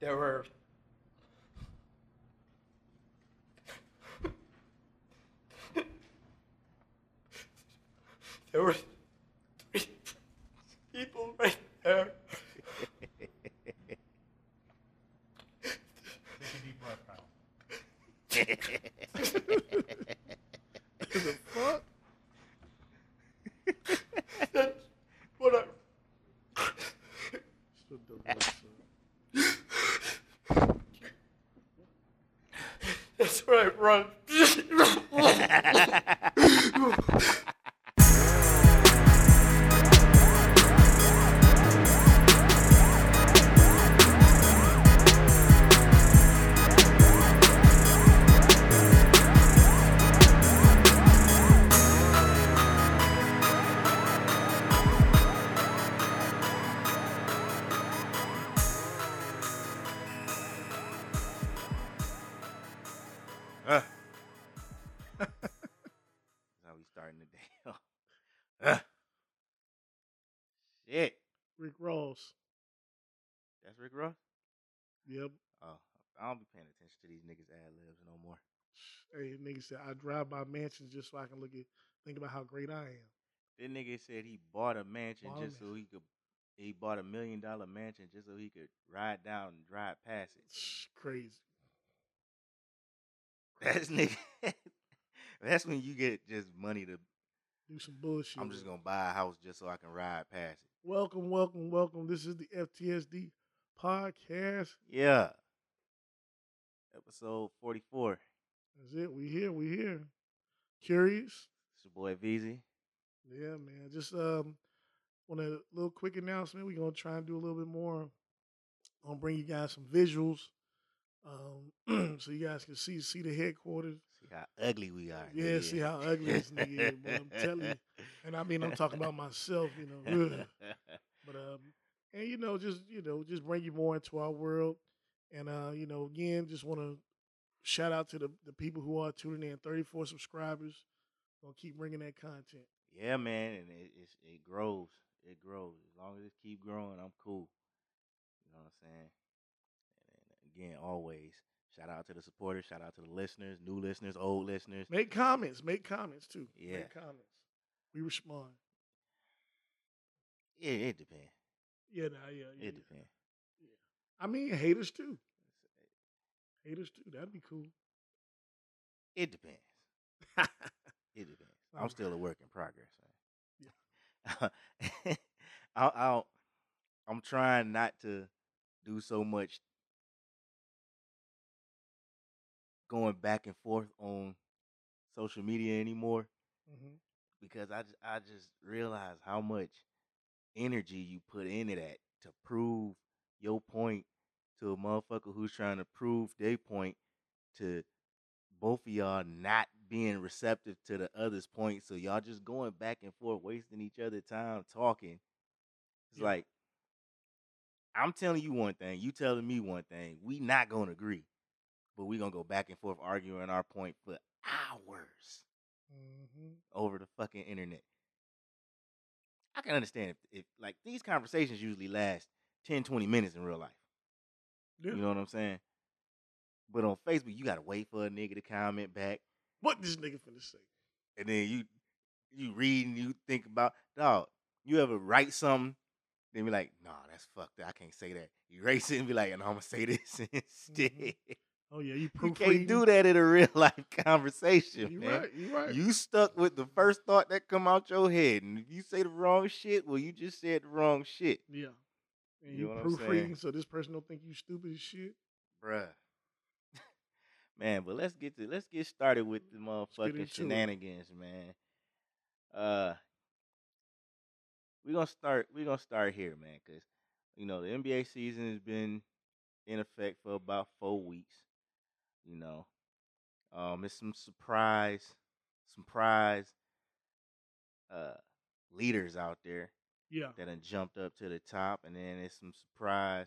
there were there were three people right there. Nigga said I drive by mansions just so I can look at think about how great I am. That nigga said he bought a mansion Bought a just so he could. He bought a million dollar mansion just so he could ride down and drive past it. It's crazy. That's nigga. That's when you get just money to. Do some bullshit. I'm just gonna buy a house just so I can ride past it. Welcome, welcome, welcome. This is the FTSD podcast. Yeah. Episode 44. That's it. We here. We here. Qurious. It's your boy Veezy. Yeah, man. Just um, want a little quick announcement. We're gonna try and do a little bit more. I'm Gonna bring you guys some visuals, um, so you guys can see see the headquarters. See how ugly we are. Yeah, nigga. see how ugly this nigga is, boy. I'm telling you. And I mean, I'm talking about myself, you know. ugh. But um, and you know, just you know, just bring you more into our world. And uh, you know, again, just want to shout out to the the people who are tuning in. 34 subscribers. Gonna keep bringing that content. yeah, man, and it it's, it grows. It grows. As long as it keep growing, I'm cool. You know what I'm saying? And, and again, always shout out to the supporters. Shout out to the listeners, new listeners, old listeners. Make comments. Make comments too. Yeah. Make comments. We respond. Yeah, it depends. Yeah, nah, yeah, yeah. It depends. yeah I mean, haters too. Haters too. That'd be cool. It depends. It depends. I'm still a work in progress. Man. Yeah. I, I, I'm trying not to do so much going back and forth on social media anymore hmm because I, I just realize how much energy you put into that to prove your point to a motherfucker who's trying to prove their point to both of y'all not being receptive to the other's point. So y'all just going back and forth, wasting each other time talking. It's Yeah. like I'm telling you one thing, you telling me one thing. We not gonna agree, but we gonna go back and forth arguing our point for hours hmm over the fucking internet. I can understand if, if like these conversations usually last 10, 20 minutes in real life. Yeah. You know what I'm saying? But on Facebook, you gotta wait for a nigga to comment back, What this nigga finna say? and then you you read and you think about dog. You ever write something, then be like, nah, that's fucked. up. I can't say that. You erase it and be like, no, I'm gonna say this mm-hmm. instead. Oh yeah, you You can't do that in a real life conversation, You man. right. You right. You stuck with the first thought that come out your head, and if you say the wrong shit, well, you just said the wrong shit, yeah. And You you, know what I'm saying? proofreading so this person don't think you stupid as shit. bruh. man, but let's get to let's get started with the motherfucking into it. shenanigans, man. Uh, we're gonna start. We're gonna start here, man, because you know the NBA season has been in effect for about four weeks. You know, um, it's some surprise, surprise, uh, leaders out there Yeah. that done jumped up to the top, and then there's some surprise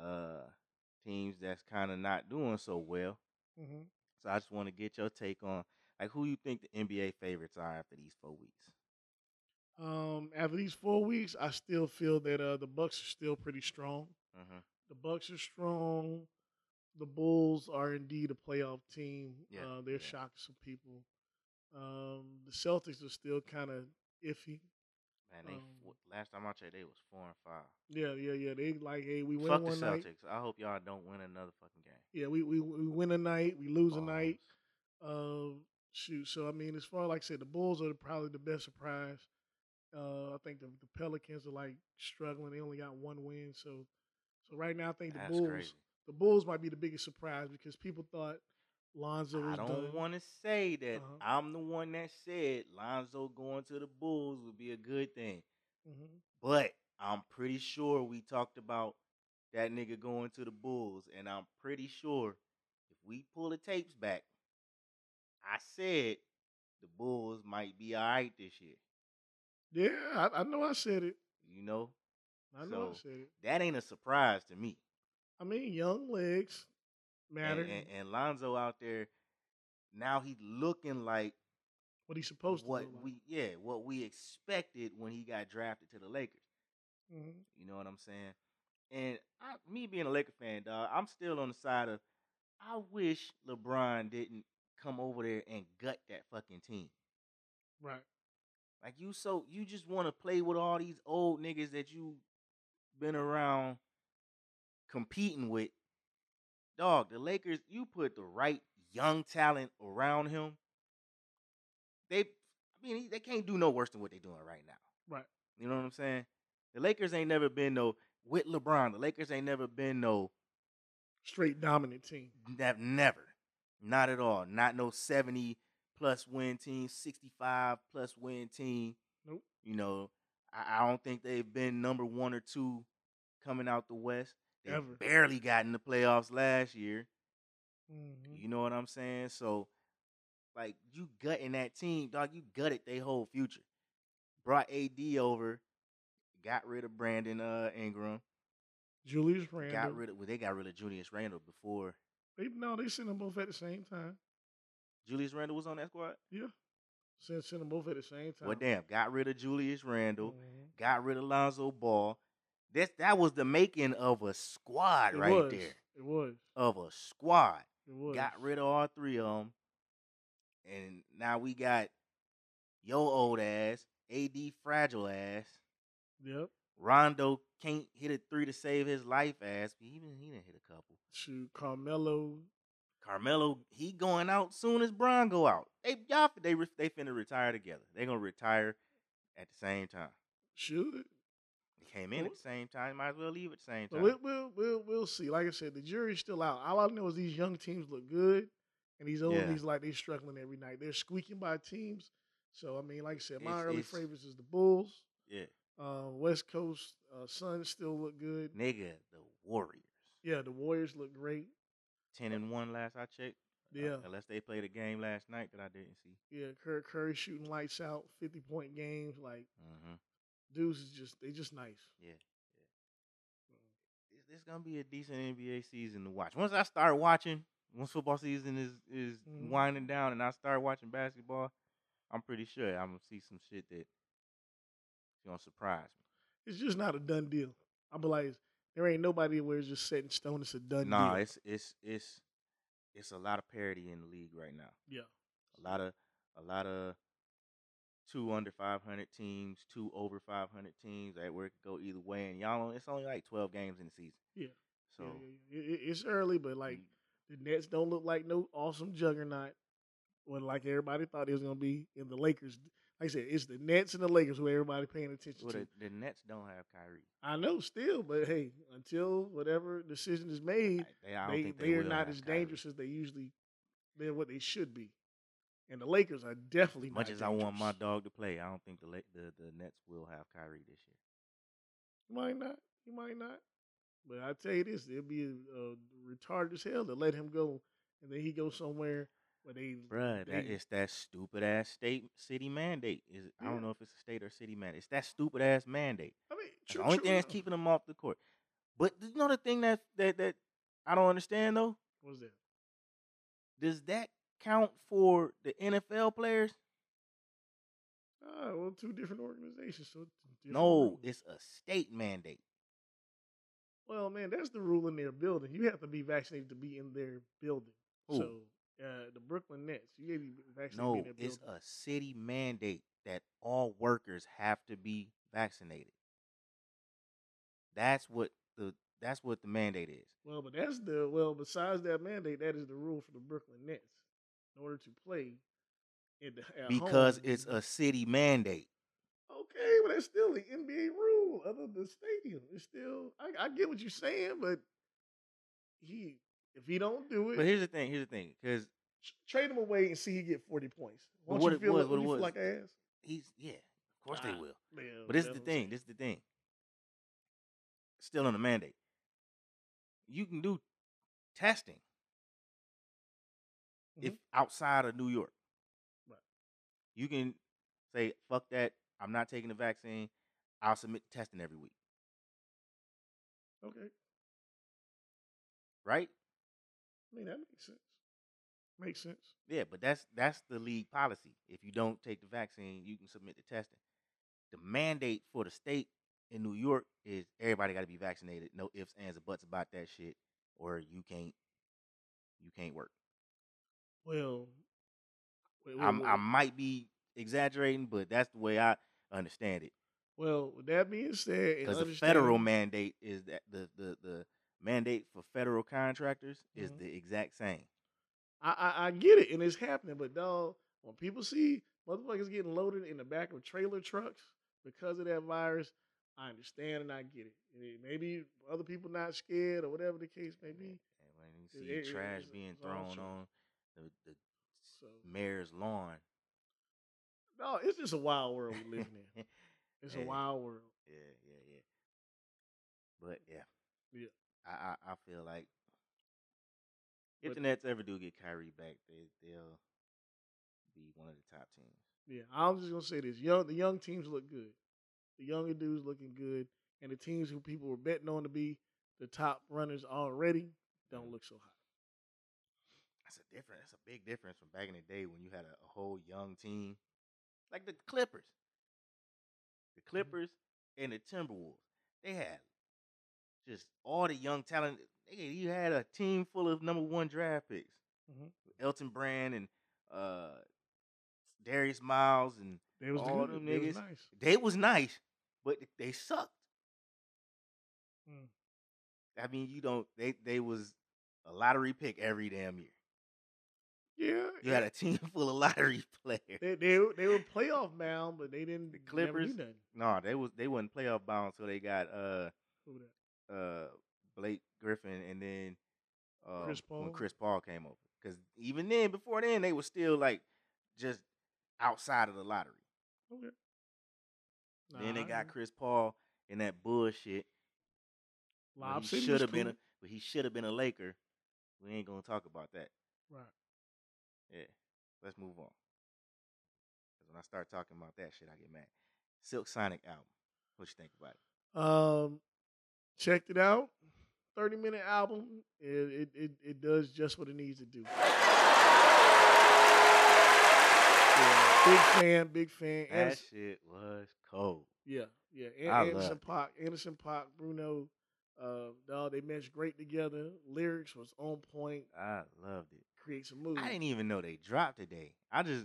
uh teams that's kind of not doing so well. hmm So I just want to get your take on like who you think the NBA favorites are after these four weeks. Um, after these four weeks, I still feel that uh, the Bucks are still pretty strong. Mm-hmm. The Bucks are strong. The Bulls are indeed a playoff team. Yeah, uh, they're yeah. shocking some people. Um, the Celtics are still kind of iffy. Man, they Um, last time I checked, they was four and five. Yeah, yeah, yeah. They like, hey, we win Fuck the one night. Celtics. I hope y'all don't win another fucking game. Yeah, we, we we win a night, we lose a night. Uh, shoot. So I mean, as far like I said, the Bulls are probably the best surprise. Uh, I think the, the Pelicans are like struggling. They only got one win. So so right now, I think the That's Bulls crazy. the Bulls might be the biggest surprise because people thought Lonzo I don't want to say that Uh-huh. I'm the one that said Lonzo going to the Bulls would be a good thing, hmm but I'm pretty sure we talked about that nigga going to the Bulls, and I'm pretty sure if we pull the tapes back, I said the Bulls might be all right this year. Yeah, I, I know I said it. You know, I know I said it. that ain't a surprise to me. I mean, young legs matter. And, and, and Lonzo out there now, he's looking like what he's supposed to what look like. we yeah what we expected when he got drafted to the Lakers. Mhm. You know what I'm saying? And I, me being a Laker fan, dog, I'm still on the side of I wish LeBron didn't come over there and gut that fucking team. Right. Like you so you just want to play with all these old niggas that you been around competing with. Dog, the Lakers, you put the right young talent around him. They I mean, they can't do no worse than what they're doing right now. Right. You know what I'm saying? The Lakers ain't never been no with LeBron. The Lakers ain't never been no Straight dominant team. Nev- never. Not at all. Not no 70 plus win team, 65 plus win team. Nope. You know, I, I don't think they've been number one or two coming out the West. They Ever. barely got in the playoffs last year. Mhm. You know what I'm saying? So, like, you gutting that team, dog. You gutted their whole future. Brought AD over, got rid of Brandon uh, Ingram, Julius Randle. got rid of well, they got rid of Julius Randle before They no, they sent them both at the same time. Julius Randle was on that squad. Yeah. Sent sent them both at the same time. Well, damn, got rid of Julius Randle, Mhm. got rid of Lonzo Ball. That that was the making of a squad It right was. there. It was. Of a squad. It was. Got rid of all three of them, and now we got yo old ass, AD fragile ass, Yep. Rondo can't hit a three to save his life ass. Even he didn't hit a couple. Shoot, Carmelo. Carmelo, he going out soon as Bron go out. They y'all they they finna retire together. They gonna retire at the same time. Should. Came in at the same time. Might as well leave at the same time. we'll, we'll we'll we'll see. Like I said, the jury's still out. All I know is these young teams look good, and these old Yeah. like they're struggling every night. They're squeaking by teams. So I mean, like I said, my It's- early it's- favorites is the Bulls. yeah, Uh, West Coast uh, Suns still look good. nigga, the Warriors. Yeah, the Warriors look great. Ten and one last I checked. uh, Yeah, unless they played a game last night that I didn't see. yeah. Curry, Curry shooting lights out, fifty point games. Like hmm dudes is just they just nice. Yeah, It's, it's gonna be a decent NBA season to watch. Once I start watching, once football season is is Mhm. winding down, and I start watching basketball, I'm pretty sure I'm gonna see some shit that is gonna surprise me. It's just not a done deal. I'm like, there ain't nobody where it's just set in stone. It's a done Nah, deal. it's it's it's it's a lot of parity in the league right now. yeah. A lot of a lot of two under 500 teams, two over 500 teams, that where it could go either way. And y'all, it's only like 12 games in the season. Yeah. So yeah, yeah, yeah. It's early, but like mm. the Nets don't look like no awesome juggernaut. When like everybody thought it was gonna be, and the Lakers. Like I said, it's the Nets and the Lakers who everybody paying attention well, to. the, the Nets don't have Kyrie. I know still, but hey, until whatever decision is made, they, I they, they, they, are not as Kyrie. dangerous as they usually they're what they should be. And the Lakers are definitely much as I want my dog to play, I don't think the the the Nets will have Kyrie this year. He might not. He might not. But I tell you this, it'll be uh, retarded as hell to let him go, and then he go somewhere where they. Bruh, that they- it's that stupid ass state city mandate. Is it, I don't know if it's a state or city mandate. It's that stupid ass mandate. I mean, true, the only true thing that's keeping him off the court. But you know the thing that that that I don't understand though. What's that? Does that count for the NFL players? Ah, well, two different organizations. So different No, rules. it's a state mandate. Well, man, that's the rule in their building. You have to be vaccinated to be in their building. Who? So uh, the Brooklyn Nets, you got to be vaccinated to No, be in their it's a city mandate that all workers have to be vaccinated. That's what the that's what the mandate is. Well, but that's the well. Besides that mandate, that is the rule for the Brooklyn Nets in order to play. In the, Because home. it's a city mandate. okay, but that's still the NBA rule. Other than the stadium, it's still. I, I get what you're saying, but he if he don't do it, But here's the thing. Here's the thing. Because trade him away and see he get 40 points. What you it feel, was- like, what you feel like ass? he's yeah. Of course they Ah, will. Man, But this is the thing. saying. This is the thing. Still on the mandate. You can do testing if Mhm. outside of New York. Right. You can say, fuck that. I'm not taking the vaccine. I'll submit testing every week. Okay, Right? I mean that makes sense. Makes sense. Yeah, but that's that's the league policy. If you don't take the vaccine, you can submit the testing. The mandate for the state in New York is everybody got to be vaccinated. No ifs, ands, or buts about that shit, or you can't you can't work. Well, wait, wait, I'm, wait. I might be exaggerating, but that's the way I understand it. well, with that being said, Because the federal mandate is that the the the mandate for federal contractors is Mhm. the exact same. I, I I get it, and it's happening. But dog, when people see motherfuckers getting loaded in the back of trailer trucks because of that virus, I understand and I get it. And it- maybe other people not scared or whatever the case may be. And when you It- see it- it- trash it's- being thrown on the, the So mayor's lawn, no, it's just a wild world we living in. It's a wild world. Yeah, yeah, yeah. But yeah, Yeah. I I, I feel like if But- the Nets ever do get Kyrie back, they they'll be one of the top teams. Yeah, I'm just gonna say this: young, the young teams look good. The younger dudes looking good, and the teams who people were betting on to be the top runners already don't mm-hmm. look so hot. That's a different. That's a big difference from back in the day when you had a, a whole young team, like the Clippers. The Mm-hmm. Clippers and the Timberwolves. They had just all the young talent. They, you had a team full of number one draft picks. Mhm. Elton Brand and uh, Darius Miles and They was all good. them They was niggas. nice. they was nice, but they sucked. Mm. I mean, you don't. They they was a lottery pick every damn year. Yeah, You had a team full of lottery players. They they were- they were playoff bound, but they didn't. The Clippers? No, they was they wasn't playoff bound, so they got uh uh Blake Griffin and then uh, Chris when Chris Paul came over. Because even then, before then, they were still like just outside of the lottery. Okay. then they got Chris Paul in that bullshit. Lob he should have been a, but he should have been a Laker. We ain't gonna talk about that. right. Yeah, let's move on. Because when I start talking about that shit, I get mad. Silk Sonic album. What you think about it? Um, checked it out. Thirty minute album. It, it it it does just what it needs to do. Yeah, big fan, big fan. That Anderson, shit was cold. yeah, yeah. An- I Anderson. Paak, Anderson Paak, Bruno. Uh, dog, they meshed great together. Lyrics was on point. I loved it. Create some mood. I didn't even know they dropped today. I just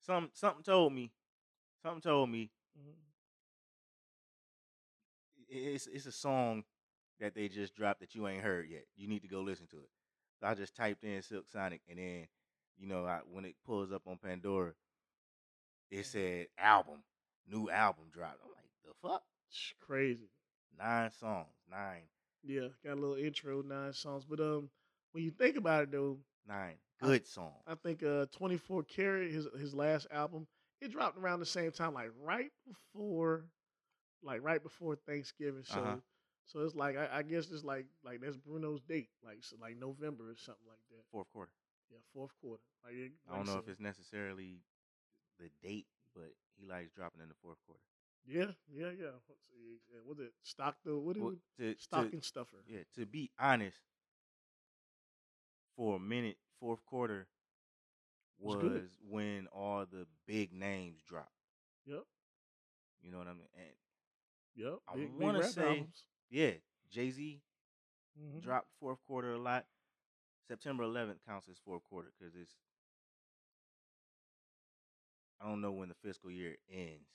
some something told me, something told me Mhm. it's it's a song that they just dropped that you ain't heard yet. You need to go listen to it. So I just typed in Silk Sonic, and then you know I, when it pulls up on Pandora, it said album, new album dropped. I'm like, the fuck, It's crazy. nine songs, nine, Yeah, got a little intro, nine songs. But um, when you think about it though, nine good song. I think uh 24 Karat, his his last album, it dropped around the same time, like right before like right before Thanksgiving. So Uh-huh. so it's like I, I guess it's like like that's Bruno's date, like so like November or something like that. Fourth quarter. Yeah, fourth quarter. Like, it- I don't like know if it's necessarily the date, but he likes dropping in the fourth quarter. yeah, yeah, yeah. What's it, was it stock the what is Well, it? to, to- Stocking stuffer. yeah, to be honest, for a minute, fourth quarter Was was when all the big names dropped. Yep, You know what I mean? And yep. I wanna rap say- albums. yeah, Jay Z Mhm. drop fourth quarter a lot. September 11th counts as fourth quarter because it's. I don't know when the fiscal year ends.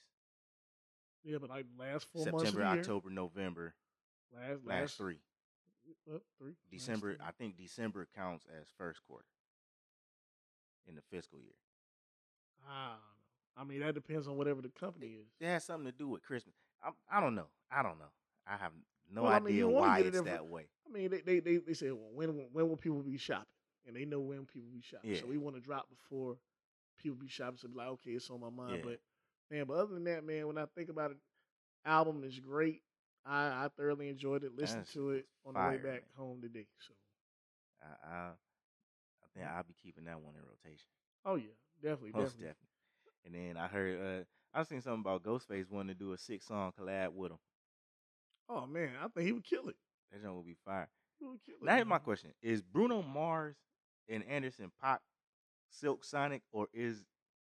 Yeah, but like last four months September, the year, October, November, last last last three. Uh, three December. I think December counts as first quarter in the fiscal year. I don't know. I mean, that depends on whatever the company is. It has something to do with Christmas. I, I don't know. I don't know. I have no Well, I mean, idea why it's that way. I mean, they they they, they say, well, when when will people be shopping? And they know when people be shopping. Yeah. So we want to drop before people be shopping. So be like, okay, it's on my mind. Yeah. But man, but other than that, man, when I think about it, album is great. I, I thoroughly enjoyed it. Listened to it on the way back man. home today. So I, I, I think I'll be keeping that one in rotation. oh yeah, definitely, Most definitely. definitely. And then I heard, uh, I seen something about Ghostface wanting to do a six song collab with him. Oh man, I think he would kill it. That joint would be fire. He would kill it. Now here's my question: Is Bruno Mars and Anderson Paak Silk Sonic, or is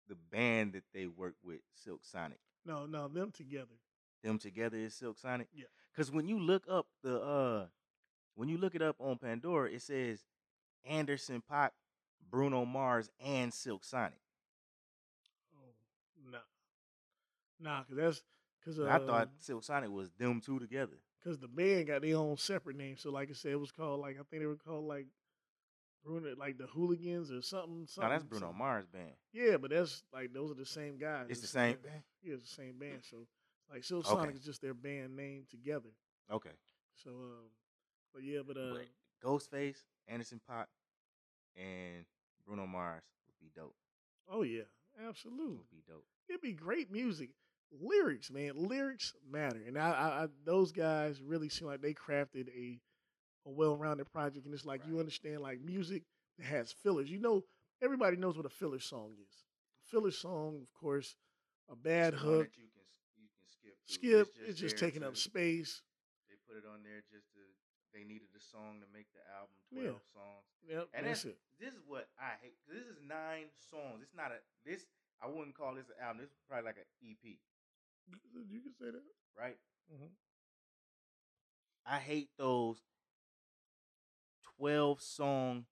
the band that they work with Silk Sonic? No, no, them together. Them together is Silk Sonic. Yeah. Because when you look up the uh, when you look it up on Pandora, it says Anderson Paak, Bruno Mars, and Silk Sonic. Oh no, nah, cause that's cause uh, I thought Silk Sonic was them two together. because the band got their own separate name. So like I said, it was called like I think they were called like Bruno, like the Hooligans or something. No, something that's Bruno something. Mars band. Yeah, but that's like those are the same guys. It's the same band. Yeah, it's the same band. So like Silk Okay. Sonic is just their band name together. Okay. So um, but yeah, but uh, Ghostface, Anderson Paak, and Bruno Mars would be dope. oh yeah, absolutely. Would be dope. it'd be great music. Lyrics, man, lyrics matter, and I, I, I those guys really seem like they crafted a a well-rounded project, and it's like you understand like music that has fillers. You know, everybody knows what a filler song is. A filler song, of course, a bad It's the one hook, you can you can skip. through. skip. It's just, taking up space. They put it on there just to. They needed a song to make the album Yeah. twelve songs. Yep, And that's this is what I hate. This is nine songs. It's not a this. I wouldn't call this an album. This is probably like an EP, You can say that. right? Mhm. I hate those twelve song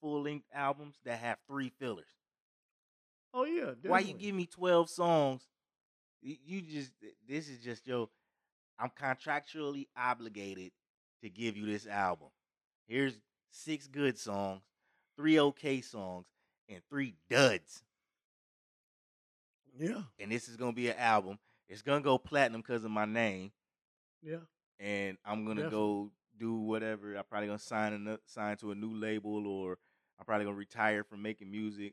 full length albums that have three fillers. Oh yeah, definitely. Why you give me twelve songs? You, just this is just yo. I'm contractually obligated to give you this album. Here's six good songs, three okay songs, and three duds. Yeah, And this is gonna be an album. It's gonna go platinum because of my name, yeah, and I'm gonna Definitely. go do whatever. I'm probably gonna sign a, sign to a new label, or I'm probably gonna retire from making music,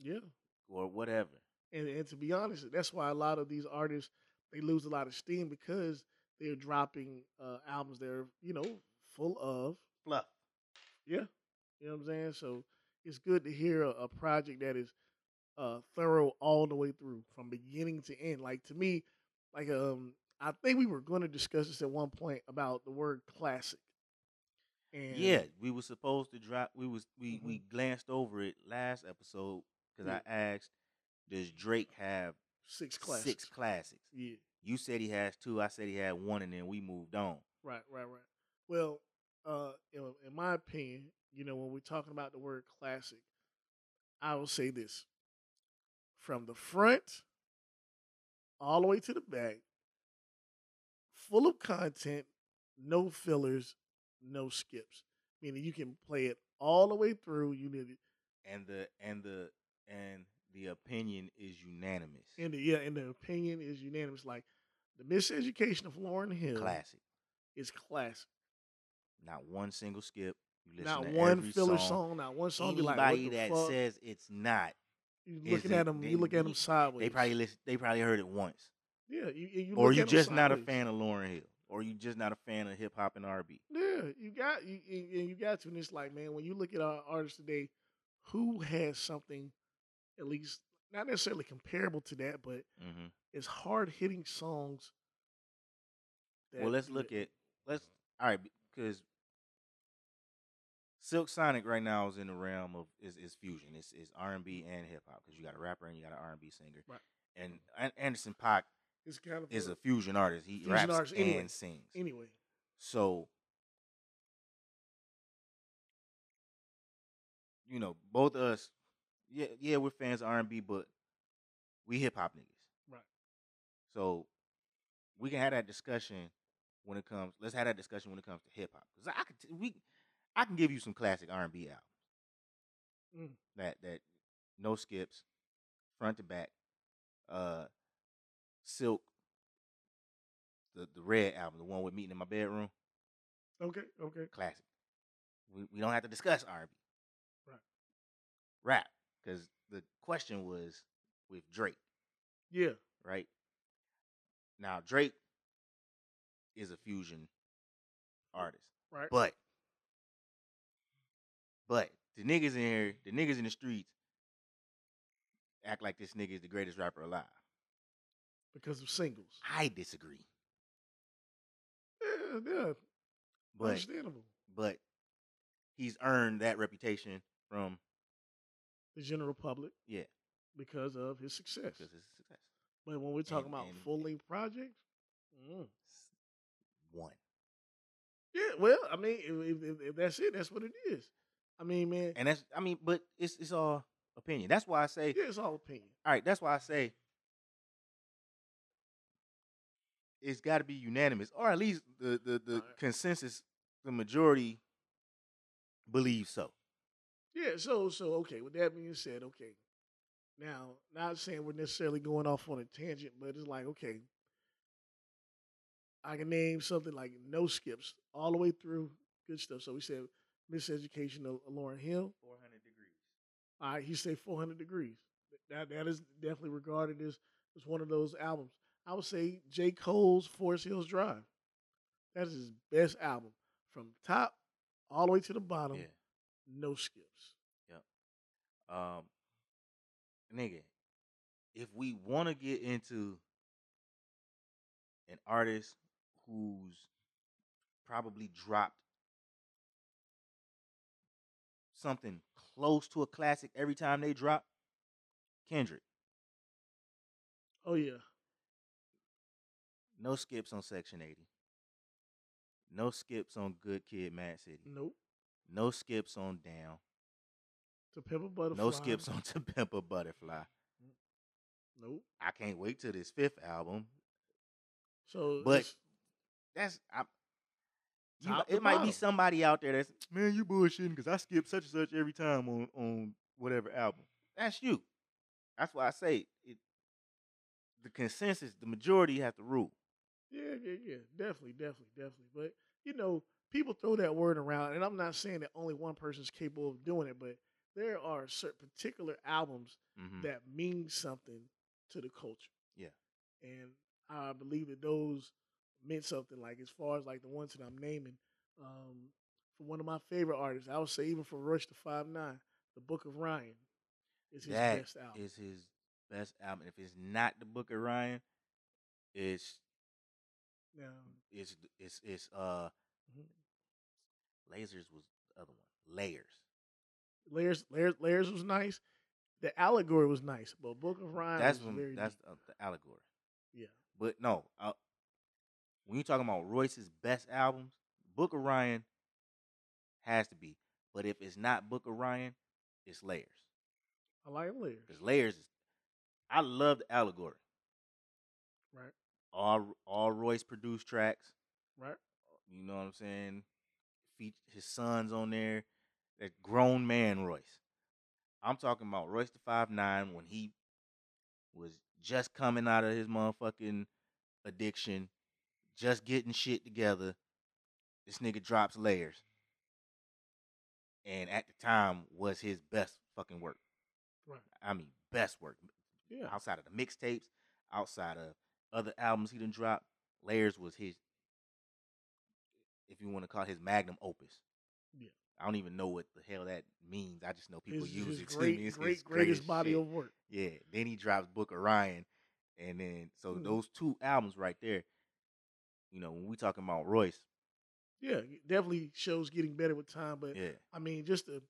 yeah. or whatever. And and to be honest, that's why a lot of these artists they lose a lot of steam because they're dropping uh, albums that are you know full of Fluff. yeah, you know what I'm saying. So it's good to hear a, a project that is uh, thorough all the way through from beginning to end. Like to me, like um, I think we were going to discuss this at one point about the word classic. And Yeah, we were supposed to drop. We was we Mhm. we glanced over it last episode because I asked, "Does Drake have six classics. six classics?" Yeah. You said he has two. I said he had one, and then we moved on. Right, right, right. Well, uh, in, in my opinion, you know, when we're talking about the word classic, I will say this: from the front all the way to the back, full of content, no fillers, no skips. Meaning you can play it all the way through. You need it, And the and the and the opinion is unanimous. and the, yeah, and the opinion is unanimous. Like the Miseducation of Lauryn Hill Classic. is classic. Not one single skip. You listen Not to one every filler song. song, not one song. Be like, Anybody what the that fuck? says it's not, You looking at them. they- You look at them sideways. they probably listen, they probably heard it once. yeah. You, you or you just not a fan of Lauryn Hill, or you just not a fan of hip hop and R&B. Yeah, you got you. you- You got to, and it's like, man, when you look at our artists today, who has something, at least not necessarily comparable to that, but Mm-hmm. it's hard hitting songs. that- Well, let's look at let's all right because Silk Sonic right now is in the realm of is, is fusion. It's is R and B and hip hop because you got a rapper and you got an R and B singer. Right. And Anderson Paak It's kind of is a fusion artist. He Fusion raps artist and anyway. sings. anyway. So, you know, both of us, yeah, yeah, we're fans of R and B, but we hip hop niggas. Right. So we can have that discussion when it comes. Let's have that discussion when it comes to hip hop because I could t- we I can give you some classic R and B albums Mm. that that no skips, front to back. Uh, Silk, the the Red album, the one with meeting in my bedroom, Okay, okay. classic. We we don't have to discuss R and B. Right. Rap, because the question was with Drake, Yeah. right? Now Drake is a fusion artist, Right. but but the niggas in here, the niggas in the streets, act like this nigga is the greatest rapper alive. because of singles. I disagree, Yeah, yeah. but understandable. but he's earned that reputation from The general public yeah because of his success. because his success. But when we're talking And- about and- full length projects, mm. One. yeah. Well, I mean, if, if, if that's it, that's what it is. I mean, man, And that's I mean, but it's it's all opinion. That's why I say yeah, it's all opinion. all right, that's why I say it's got to be unanimous, or at least the the, the Alright. consensus, the majority believes so. Yeah. So, so okay. With that being said, okay. Now, not saying we're necessarily going off on a tangent, but it's like, okay, I can name something like no skips all the way through. Good stuff. So we said Miseducation of Lauryn Hill. Four hundred degrees. All right, he said 400 degrees. That that is definitely regarded as, as one of those albums. I would say J. Cole's Forest Hills Drive. That is his best album from top all the way to the bottom. Yeah. No skips. Um, nigga, if we want to get into an artist who's probably dropped something close to a classic every time they drop, Kendrick. Oh yeah. No skips on Section 80. No skips on Good Kid, Mad City. Nope. No skips on Down. To Pimp a Butterfly. No skips on To Pimp a Butterfly. Mm, nope. I can't wait till this fifth album. So But That's I, you, it might be somebody out there that's man, you bullshitting because I skip such and such every time on on whatever album. That's you. That's why I say it. The consensus, the majority have to rule. Yeah, yeah, yeah. Definitely, definitely, definitely. But you know, people throw that word around, and I'm not saying that only one person's capable of doing it, but there are certain particular albums Mhm. that mean something to the culture. Yeah. And I believe that those meant something like as far as like the ones that I'm naming. Um, for one of my favorite artists, I would say even for Royce da Five Nine, The Book of Ryan is his That best album. is his best album. If it's not the Book of Ryan, it's now, it's it's it's uh Mhm. Layers was the other one. Layers. Layers, Layers, Layers was nice. The allegory was nice, but Book of Ryan That's when very that's deep. the, allegory. yeah. But no, uh, when you're talking about Royce's best albums, Book of Ryan has to be. But if it's not Book of Ryan, it's Layers. I like Layers. Because Layers is, I love the allegory. Right, All all Royce produced tracks. right. You know what I'm saying? His sons on there. That grown man Royce. I'm talking about Royce da Five Nine when he was just coming out of his motherfucking addiction, just getting shit together. This nigga drops layers. And at the time was his best fucking work. Right. I mean best work. Yeah. Outside of the mixtapes, outside of other albums he didn't drop, Layers was his if you want to call it his magnum opus. Yeah. I don't even know what the hell that means. I just know people his, use it great. It's great, greatest body shit. of work. Yeah. Then he drops Book of Ryan. And then so Mhm. those two albums right there, you know, when we talking about Royce, Yeah, definitely shows getting better with time. But yeah. I mean, just to,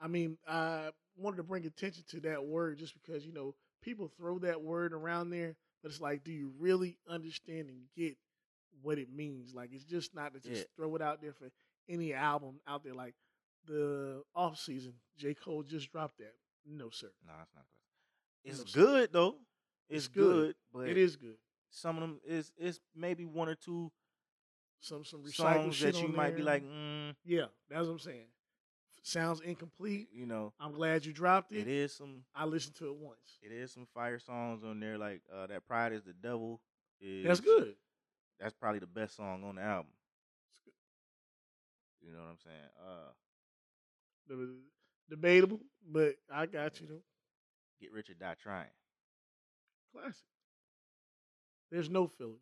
I mean, I wanted to bring attention to that word just because you know people throw that word around there, but it's like, do you really understand and get what it means. Like it's just not to just Yeah. throw it out there for any album out there. Like the off season, J. Cole just dropped that. No, sir. No, it's not classic. It's No, sir. good though. It's, It's good. good, but it is good. some of them is it's maybe one or two Some some songs that you might be like, mm, yeah, that's what I'm saying. Sounds incomplete. you know, I'm glad you dropped it. it is some I listened to it once. it is some fire songs on there. Like uh, that "Pride Is the Devil" is That's good. That's probably the best song on the album. It's good. You know what I'm saying? Uh, Debatable, but I got you though. "Get Rich or Die Trying." Classic. There's no fillers.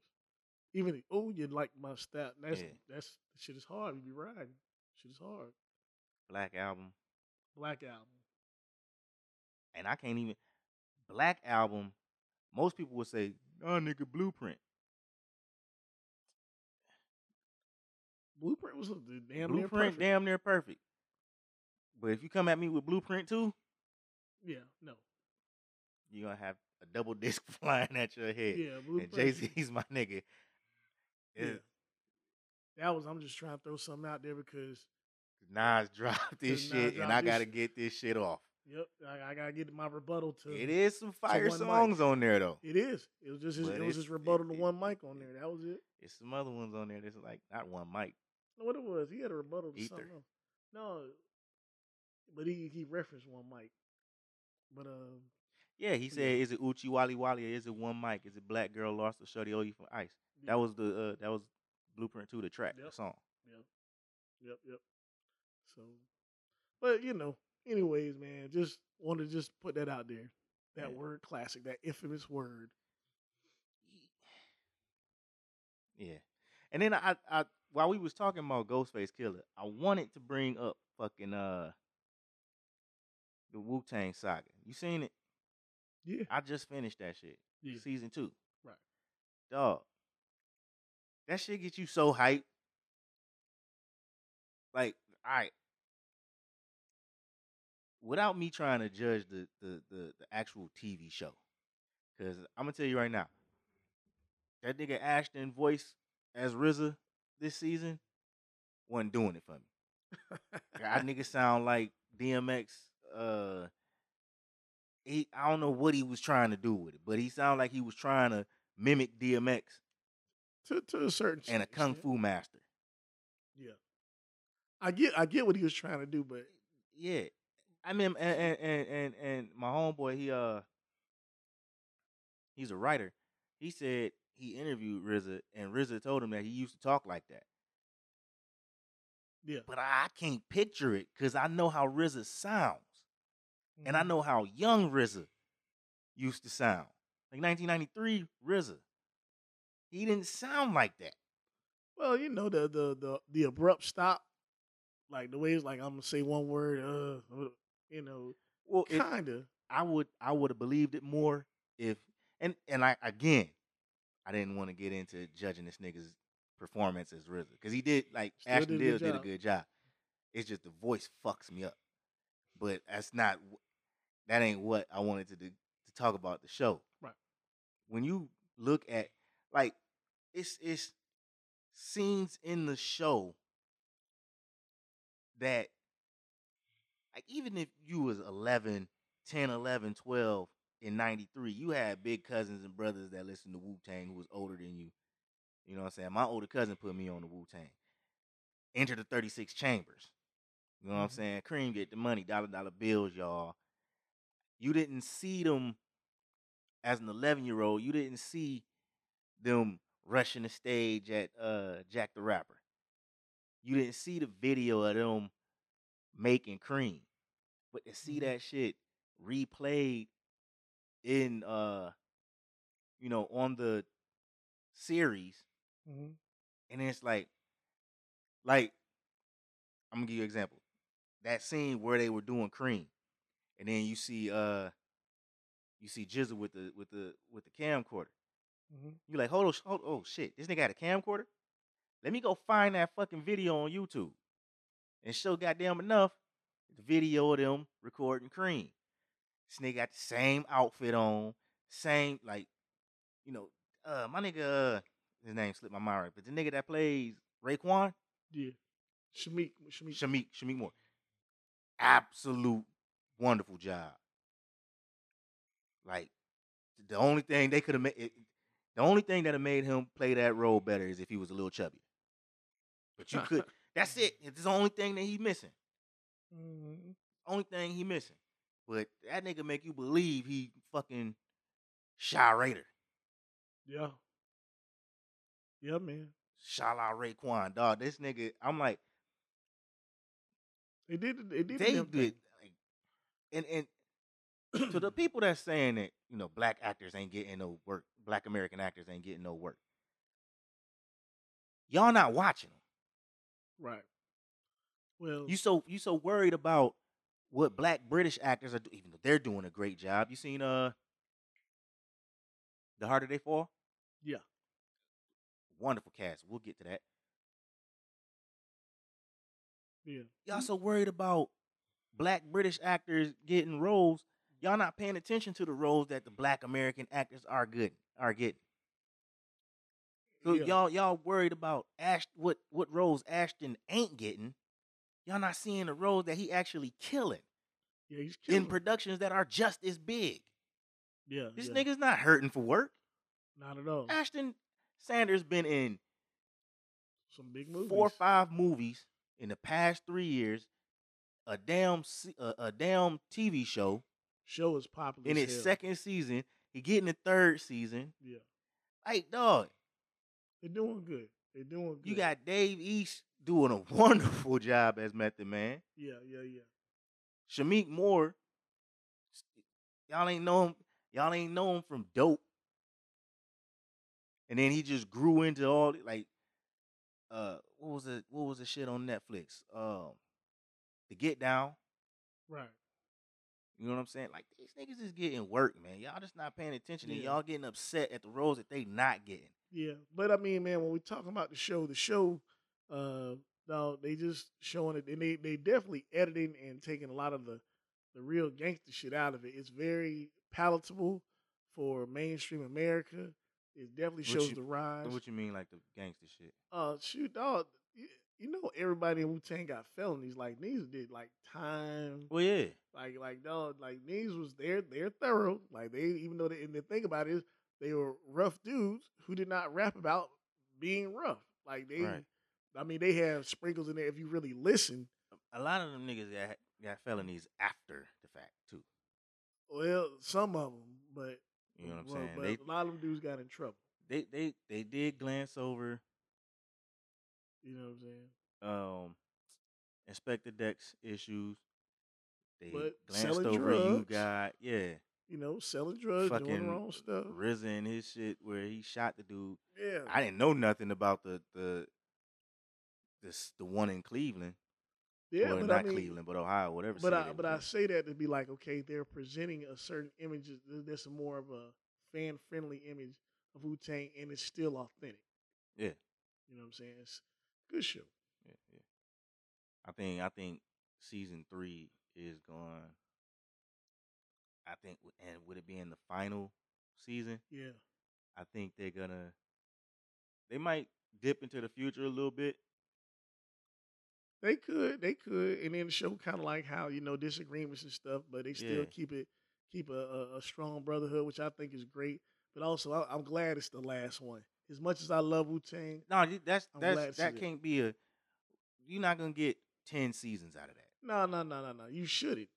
Even oh, you like my step. That's Yeah. that's shit is hard. You be riding. Shit is hard. Black album, Black album. and I can't even Black album. Most people would say, "Oh, nigga, Blueprint." Blueprint was a damn near Blueprint, perfect. damn near perfect. But if you come at me with Blueprint too, Yeah, no. you're gonna have a double disc flying at your head. Yeah, and Blueprint. Jay Z's my nigga. Yeah. That was. I'm just trying to throw something out there because. Nas dropped this shit, and I gotta get this shit off. Yep, I, I gotta get my rebuttal to. It is some fire one mic. songs on there though. It is. It was just. His, it was his rebuttal it- to one mic on there. That was it. It's some other ones on there that's like not one mic. No, what it was? He had a rebuttal to Ether. something else. No, but he he referenced one mic. But um, Yeah, he said, Yeah. "Is it Oochie Wally Wally or is it one mic? Is it Black Girl Lost or Shorty Oye from Ice?" yeah. That was the uh, that was Blueprint to the track, Yep. the song. Yep. Yep. Yep. So, but you know, anyways, man, just want to just put that out there. That Yeah. word classic, that infamous word. Yeah, and then I, I while we was talking about Ghostface Killah, I wanted to bring up fucking uh the Wu Tang Saga. You seen it? Yeah. I just finished that shit. Yeah. Season two. Right. Dog. That shit gets you so hyped. Like, all right. Without me trying to judge the the the, the actual TV show. Cause I'm gonna tell you right now, that nigga Ashton voice as RZA this season wasn't doing it for me. That nigga sound like DMX. Uh, he I don't know what he was trying to do with it, but he sounded like he was trying to mimic DMX to to a certain and a kung extent. fu master. Yeah. I get I get what he was trying to do, but Yeah, I mean, and and and and, and my homeboy, he uh, he's a writer. He said he interviewed RZA, and RZA told him that he used to talk like that. yeah. But I can't picture it because I know how RZA sounds. And I Mhm. know how young RZA used to sound. Like 1993 RZA, he didn't sound like that. Well, you know the the the the abrupt stop, like the way it's like I'm gonna say one word, uh, you know, Well, kind of. I would I would have believed it more if and and I again, I didn't want to get into judging this nigga's performance as RZA because he did like Still Ashton did a Dill did a good job. It's just the voice fucks me up, but that's not that ain't what I wanted to do, to talk about the show. Right. When you look at like it's it's scenes in the show that like even if you was 11 10 11 12 in 93 you had big cousins and brothers that listened to wu-tang who was older than you you know what i'm saying my older cousin put me on the wu-tang enter the 36 chambers you know what i'm Mhm. saying cream get the money dollar dollar bills y'all you didn't see them as an 11 year old you didn't see them rushing the stage at uh jack the rapper. You didn't see the video of them making cream but to see Mhm. that shit replayed in uh you know on the series hmm and it's like like i'm gonna give you an example. That scene where they were doing cream and then you see uh you see jizzle with the with the with the camcorder hmm you like hold on hold, oh shit this nigga had a camcorder let me go find that fucking video on youtube and show goddamn enough the video of them recording cream this nigga got the same outfit on same like you know uh my nigga uh his name slipped my mind right, but the nigga that plays Raekwon, Yeah. Shameik. Shameik. Shameik, Shameik Moore, absolute wonderful job. Like the only thing they could have made, the only thing that have made him play that role better is if he was a little chubby. But you could. that's it. It's the only thing that he missing. Mhm. Only thing he missing. But that nigga make you believe he fucking Shy Raider. Yeah. Yeah, man. Shala Raekwon, dog. This nigga, I'm like, They did. it- They did. they did and and to the people that's saying that you know black actors ain't getting no work, black American actors ain't getting no work. Y'all not watching them. Right. Well, You so you so worried about what black British actors are doing, even though they're doing a great job. You seen uh, the harder they fall. Yeah. Wonderful cast. We'll get to that. yeah. Y'all so worried about black British actors getting roles. Y'all not paying attention to the roles that the black American actors are good are getting. So Yeah. y'all y'all worried about Ash what what roles Ashton ain't getting. Y'all not seeing the roles that he actually killing Yeah, he's killing. in productions that are just as big. yeah. This yeah. nigga's not hurting for work. Not at all. Ashton Sanders been in Some big movies. four or five movies in the past three years, a damn a, a damn TV show Show is popular. in its hell. second season. He getting the third season. Yeah. Like dog, They're doing good. They're doing good. you got Dave East doing a wonderful job as Method Man. Yeah, yeah, yeah. Shameik Moore, y'all ain't know him. Y'all ain't know him from Dope. And then he just grew into all like, uh, what was it? What was the shit on Netflix? Um, The Get Down. Right. You know what I'm saying? Like these niggas is getting work, man. Y'all just not paying attention, and y'all getting upset at the roles that they not getting. Yeah, but I mean, man, when we talking about the show, the show, uh, no, they just showing it, and they they definitely editing and taking a lot of the the real gangster shit out of it. It's very palatable for mainstream America. It definitely shows you- the rise. What you mean, like the gangster shit? Uh, shoot, dog. You, know, everybody in Wu Tang got felonies. Like these did like time. Well, yeah, Like like dog, like these was they're they're thorough. Like they even though they and the thing about it is they were rough dudes who did not rap about being rough. Like they Right. I mean they have sprinkles in there if you really listen. a lot of them niggas got got felonies after the fact too. Well, some of them, but You know what I'm well, saying? But They a lot of them dudes got in trouble. they they they did glance over You know what I'm saying? um Inspectah Deck's issues. They But glanced over you drugs, got yeah. You know, selling drugs, doing Fucking the wrong stuff. RZA and his shit where he shot the dude. Yeah, I didn't know nothing about the the this the one in Cleveland. yeah, or but not I mean, Cleveland, but Ohio, whatever. But I but I say that to be like, okay, they're presenting a certain image. there- There's some more of a fan friendly image of Wu Tang, and it's still authentic. Yeah. You know what I'm saying? It's good show. Yeah, yeah. I think I think season three is going. I think, and would it be in the final season? Yeah, I think they're gonna. They might dip into the future a little bit. they could, they could, and then show kind of like how you know disagreements and stuff, but they still Yeah. keep it keep a, a, a strong brotherhood, which I think is great. But also, I, I'm glad it's the last one. As much as I love Wu Tang, No, that's I'm that's that can't be a. You're not gonna get ten seasons out of that. No, no, no, no, no. You shouldn't.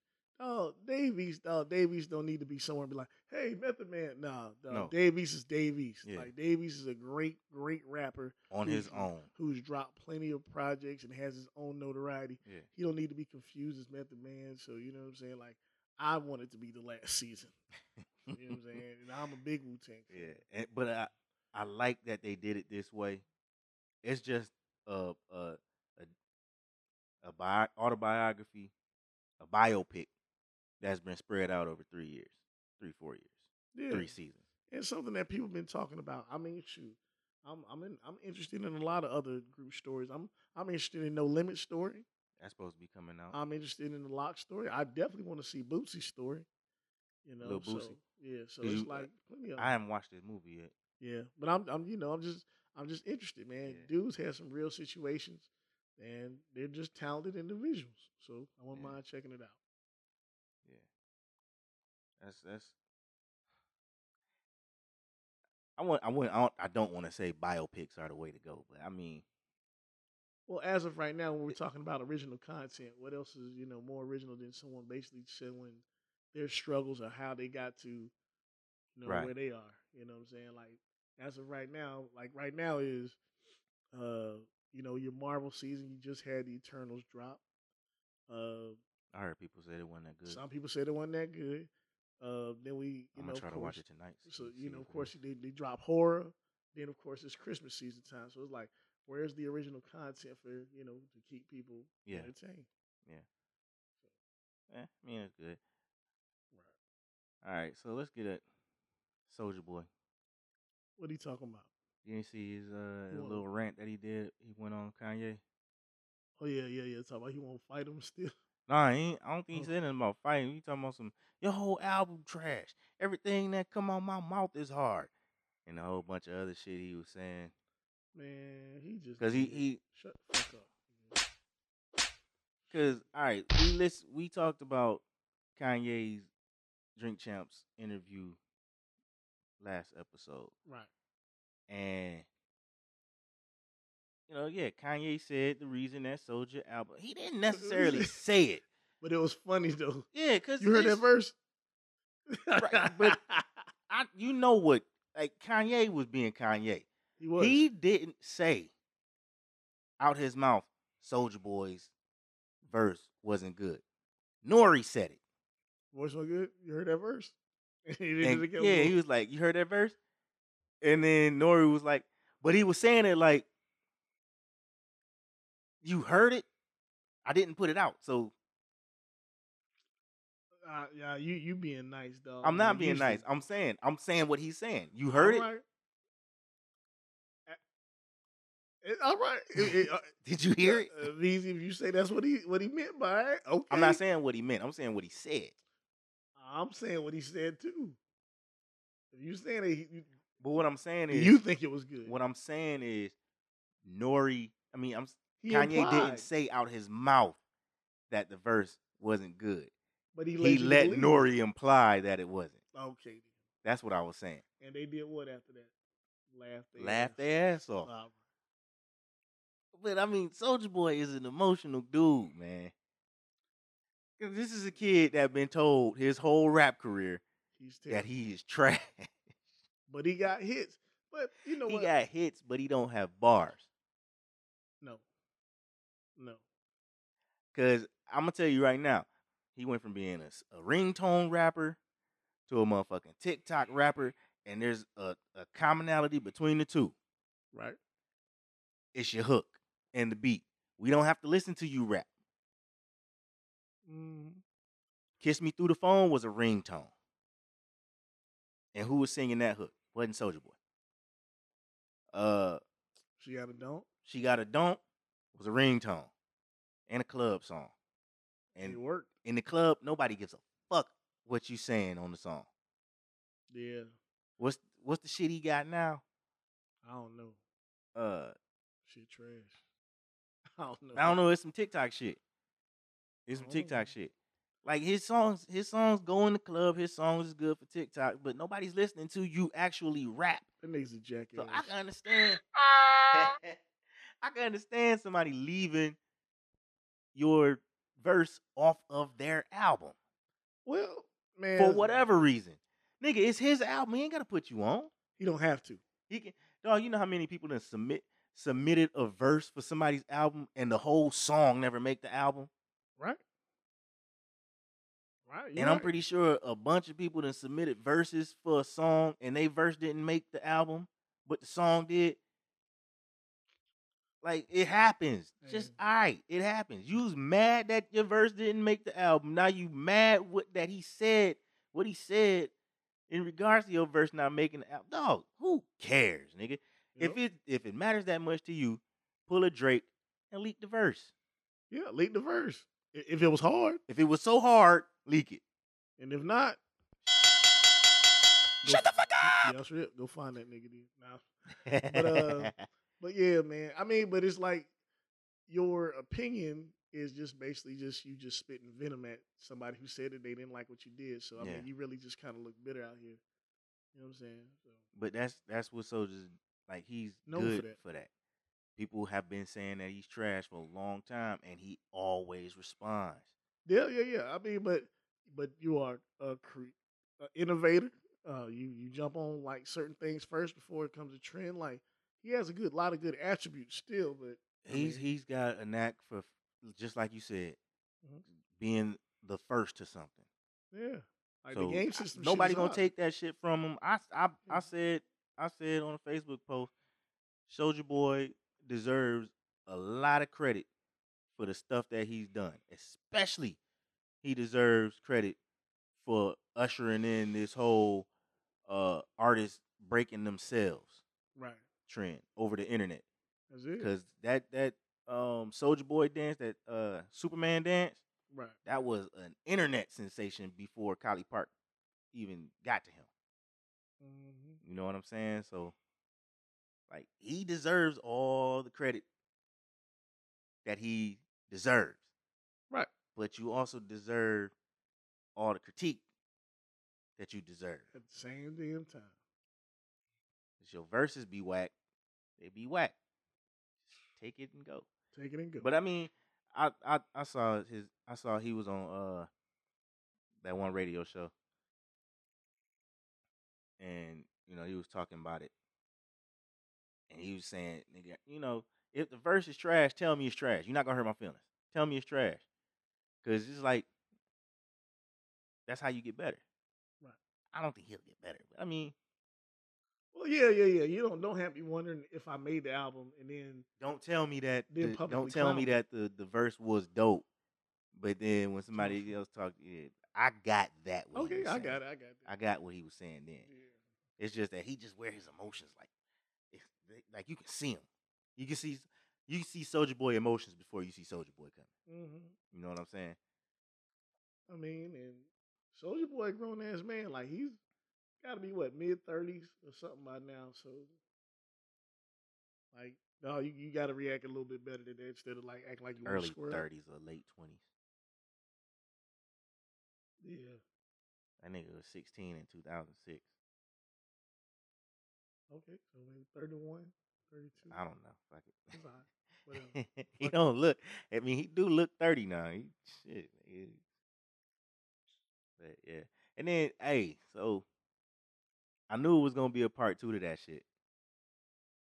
Oh, Dave East, oh, Dave East don't need to be somewhere and be like, hey, Method Man. No, no. No. Dave East is Dave East. Yeah. Like Dave East is a great, great rapper On his own. who's dropped plenty of projects and has his own notoriety. Yeah. He don't need to be confused as Method Man. So you know what I'm saying? Like, I want it to be the last season. You know what I'm saying? And I'm a big Wu Tang fan. Yeah, and, but I I like that they did it this way. It's just a a a, a bi- autobiography, a biopic that's been spread out over three years, three four years, Yeah. three seasons. and something that people have been talking about. I mean, shoot, I'm I'm in, I'm interested in a lot of other group stories. I'm I'm interested in No Limit story. That's supposed to be coming out. I'm interested in the LOX story. I definitely want to see Bootsy's story. You know, Lil so Boosie. yeah, so it's you- uh, like plenty of I haven't watched this movie yet. Yeah, but I'm I'm you know I'm just I'm just interested, man. Yeah. Dudes have some real situations, and they're just talented individuals. So I wouldn't Yeah. mind checking it out. Yeah. That's that's. I want. I want. I don't, I don't want to say biopics are the way to go, but I mean, Well, as of right now, when we're talking about original content, what else is you know more original than someone basically showing their struggles or how they got to, you know, Right. where they are. You know what I'm saying? Like as of right now, like right now is, uh, you know, your Marvel season. You just had the Eternals drop. Uh, I heard people say it wasn't that good. some people said it wasn't that good. Uh, then we, you I'm know, gonna try to course, watch it tonight. so see- you know, of course, they, they drop horror. Then of course it's Christmas season time, so it's like, where's the original content for you know to keep people entertained? Yeah. entertained? Eh, I mean, it's good. Right. All right, so let's get at Soulja Boy. What are you talking about? You didn't see his uh little rant that he did. He went on Kanye. Oh yeah, yeah, yeah. Talking about he won't fight him still. Nah, he ain't, I don't think he Oh. said anything about fighting. You talking about some your whole album trash. Everything that come out my mouth is hard, and a whole bunch of other shit he was saying. Man, he just Cause he he shut the fuck up. Cause all right, we list we talked about Kanye's Drink Champs interview last episode, Right. and you know, yeah, Kanye said the reason that Soldier album. He didn't necessarily say it, But it was funny though. yeah, cause You heard that verse? Right, but- I, you know what? Like Kanye was being Kanye. he was. He didn't say out his mouth, Soulja Boy's verse wasn't good. Nori said it. Voice was good. You heard that verse? he And yeah, he was like, "You heard that verse?" And then Nori was like, "But he was saying it like, you heard it. I didn't put it out, so Uh, yeah, you you being nice, dog. I'm not being nice. I'm saying, I'm saying what he's saying. You heard it? All right. It- it, uh, Did you hear it? Uh, if you say that's what he what he meant by it. Okay. I'm not saying what he meant. I'm saying what he said. I'm saying what he said too. If you saying it, you, But what I'm saying is, you think it was good? what I'm saying is, Nori. I mean, I'm He Kanye implied, didn't say out his mouth that the verse wasn't good. but he, He let, believe. Nori imply that it wasn't. Okay. That's what I was saying. and they did what after that? Laugh. their Laugh ass. their ass off. But I mean, Soulja Boy is an emotional dude, man. 'Cause This is a kid that been told his whole rap career He's that he is trash. but he got hits. But you know he what? got hits, but he don't have bars. no, no. Cause I'm gonna tell you right now, he went from being a, a ringtone rapper to a motherfucking TikTok rapper, and there's a, a commonality between the two. Right. It's your hook and the beat. We don't have to listen to you rap. Mm, Kiss Me Through the Phone was a ringtone. And who was singing that hook? Wasn't Soulja Boy. Uh she got a don't. She Got a Don't was a ringtone and a club song. And And it worked. in the club, nobody gives a fuck what you saying on the song. Yeah. What's what's the shit he got now? I don't know. Uh Shit trash. I don't know. I don't know, it's some TikTok shit. It's some Oh. TikTok shit. Like his songs, his songs go in the club, his songs is good for TikTok, but nobody's listening to you actually rap. That nigga's a jackass. So I can understand. I can understand somebody leaving your verse off of their album well, man, for whatever reason. Nigga, it's his album. He ain't gotta put you on. He don't have to. He can. Dog, you know how many people done submit submitted a verse for somebody's album and the whole song never make the album. Right. Right. and you're I'm pretty sure a bunch of people that submitted verses for a song and they verse didn't make the album, but the song did. Like it happens. Just all right, it happens. You was mad that your verse didn't make the album. Now you mad what that he said, what he said in regards to your verse not making the album. Dog, who cares, nigga? Yep. If it if it matters that much to you, pull a Drake and leak the verse. yeah, leak the verse. If it was hard, If it was so hard, leak it. and if not, Go Shut the fuck Yeah, that's real. Go find that nigga. Then. Nah. up. uh, But yeah, man. I mean, but it's like your opinion is just basically just you just spitting venom at somebody who said that they didn't like what you did. So I Yeah. mean, you really just kind of look bitter out here. You know what I'm saying? So But that's that's what soldiers like. He's Known for good that. for that. People have been saying that he's trash for a long time, and he always responds. yeah, yeah, yeah. I mean, but but you are a cre- a innovator. Uh, you you jump on like certain things first before it comes to trend. Like he has a good lot of good attributes still, but I He's mean- he's got a knack for just like you said, Mhm. being the first to something. yeah, like so the game I- system. shit nobody gonna hot. take that shit from him. I I I said I said on a Facebook post, Soulja Boy deserves a lot of credit for the stuff that he's done. Especially, he deserves credit for ushering in this whole uh artists breaking themselves right. trend over the internet. That's it. Because that that um Soulja Boy dance, that uh Superman dance, Right. that was an internet sensation before Collipark even got to him. hmm You know what I'm saying? So, like, he deserves all the credit that he deserves. Right. But you also deserve all the critique that you deserve. At the same damn time. If your verses be whack, they be whack. Just take it and go. Take it and go. But I mean, I, I I saw his I saw he was on uh that one radio show. And, you know, he was talking about it. And he was saying, nigga, you know, if the verse is trash, tell me it's trash. You're not gonna hurt my feelings. Tell me it's trash. Cause it's like that's how you get better. Right. I don't think he'll get better. But I mean, well, yeah, yeah, yeah. You don't don't have me wondering if I made the album and then don't tell me that the- don't tell me that the, the verse was dope. But then when somebody else talked, yeah, I got that. okay, I saying. got it, I got it. I got what he was saying then. yeah. It's just that he just wear his emotions like, they- like you can see him. You can see you can see Soulja Boy emotions before you see Soulja Boy coming. hmm You know what I'm saying? I mean, and Soulja Boy, grown ass man, like he's got to be what mid thirties or something by now. So, like, no, you, you got to react a little bit better than that instead of like acting like you Early to square. up. thirties or late twenties. Yeah. That nigga was 16 in 2006. Okay. So maybe 31, 32. I don't know. Fuck it. It's all right. Whatever. he Fuck it. don't look. I mean, he do look thirty now. He shit. nigga. But yeah, and then hey, so I knew it was gonna be a part two to that shit,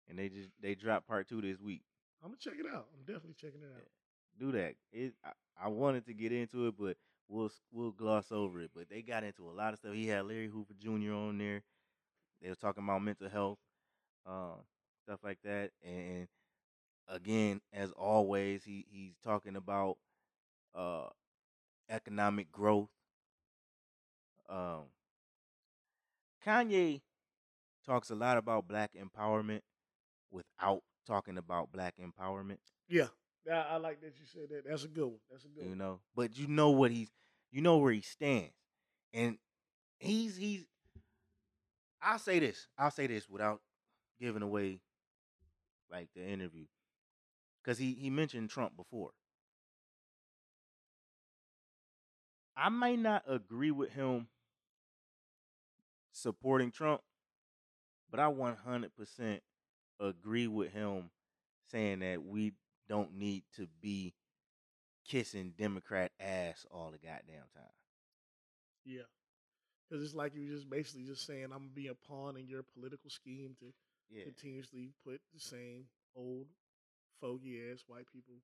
and they just they dropped part two this week. I'm gonna check it out. I'm definitely checking it out. Do that. It. I, I wanted to get into it, but we'll we'll gloss over it. But they got into a lot of stuff. He had Larry Hoover Jr. on there. They were talking about mental health, um, stuff like that, and again, as always, he he's talking about uh economic growth. Um Kanye talks a lot about black empowerment without talking about black empowerment, Yeah. Yeah, I like that you said that. That's a good one. That's a good you one. know. But you know what he's you know where he stands. And he's he's I'll say this. I'll say this without giving away like the interview. Cause he he mentioned Trump before. I may not agree with him supporting Trump, but I 100% agree with him saying that we don't need to be kissing Democrat ass all the goddamn time. Yeah. Because it's like you're just basically just saying, I'm going to be a pawn in your political scheme to Yeah. continuously put the same old fogey ass white people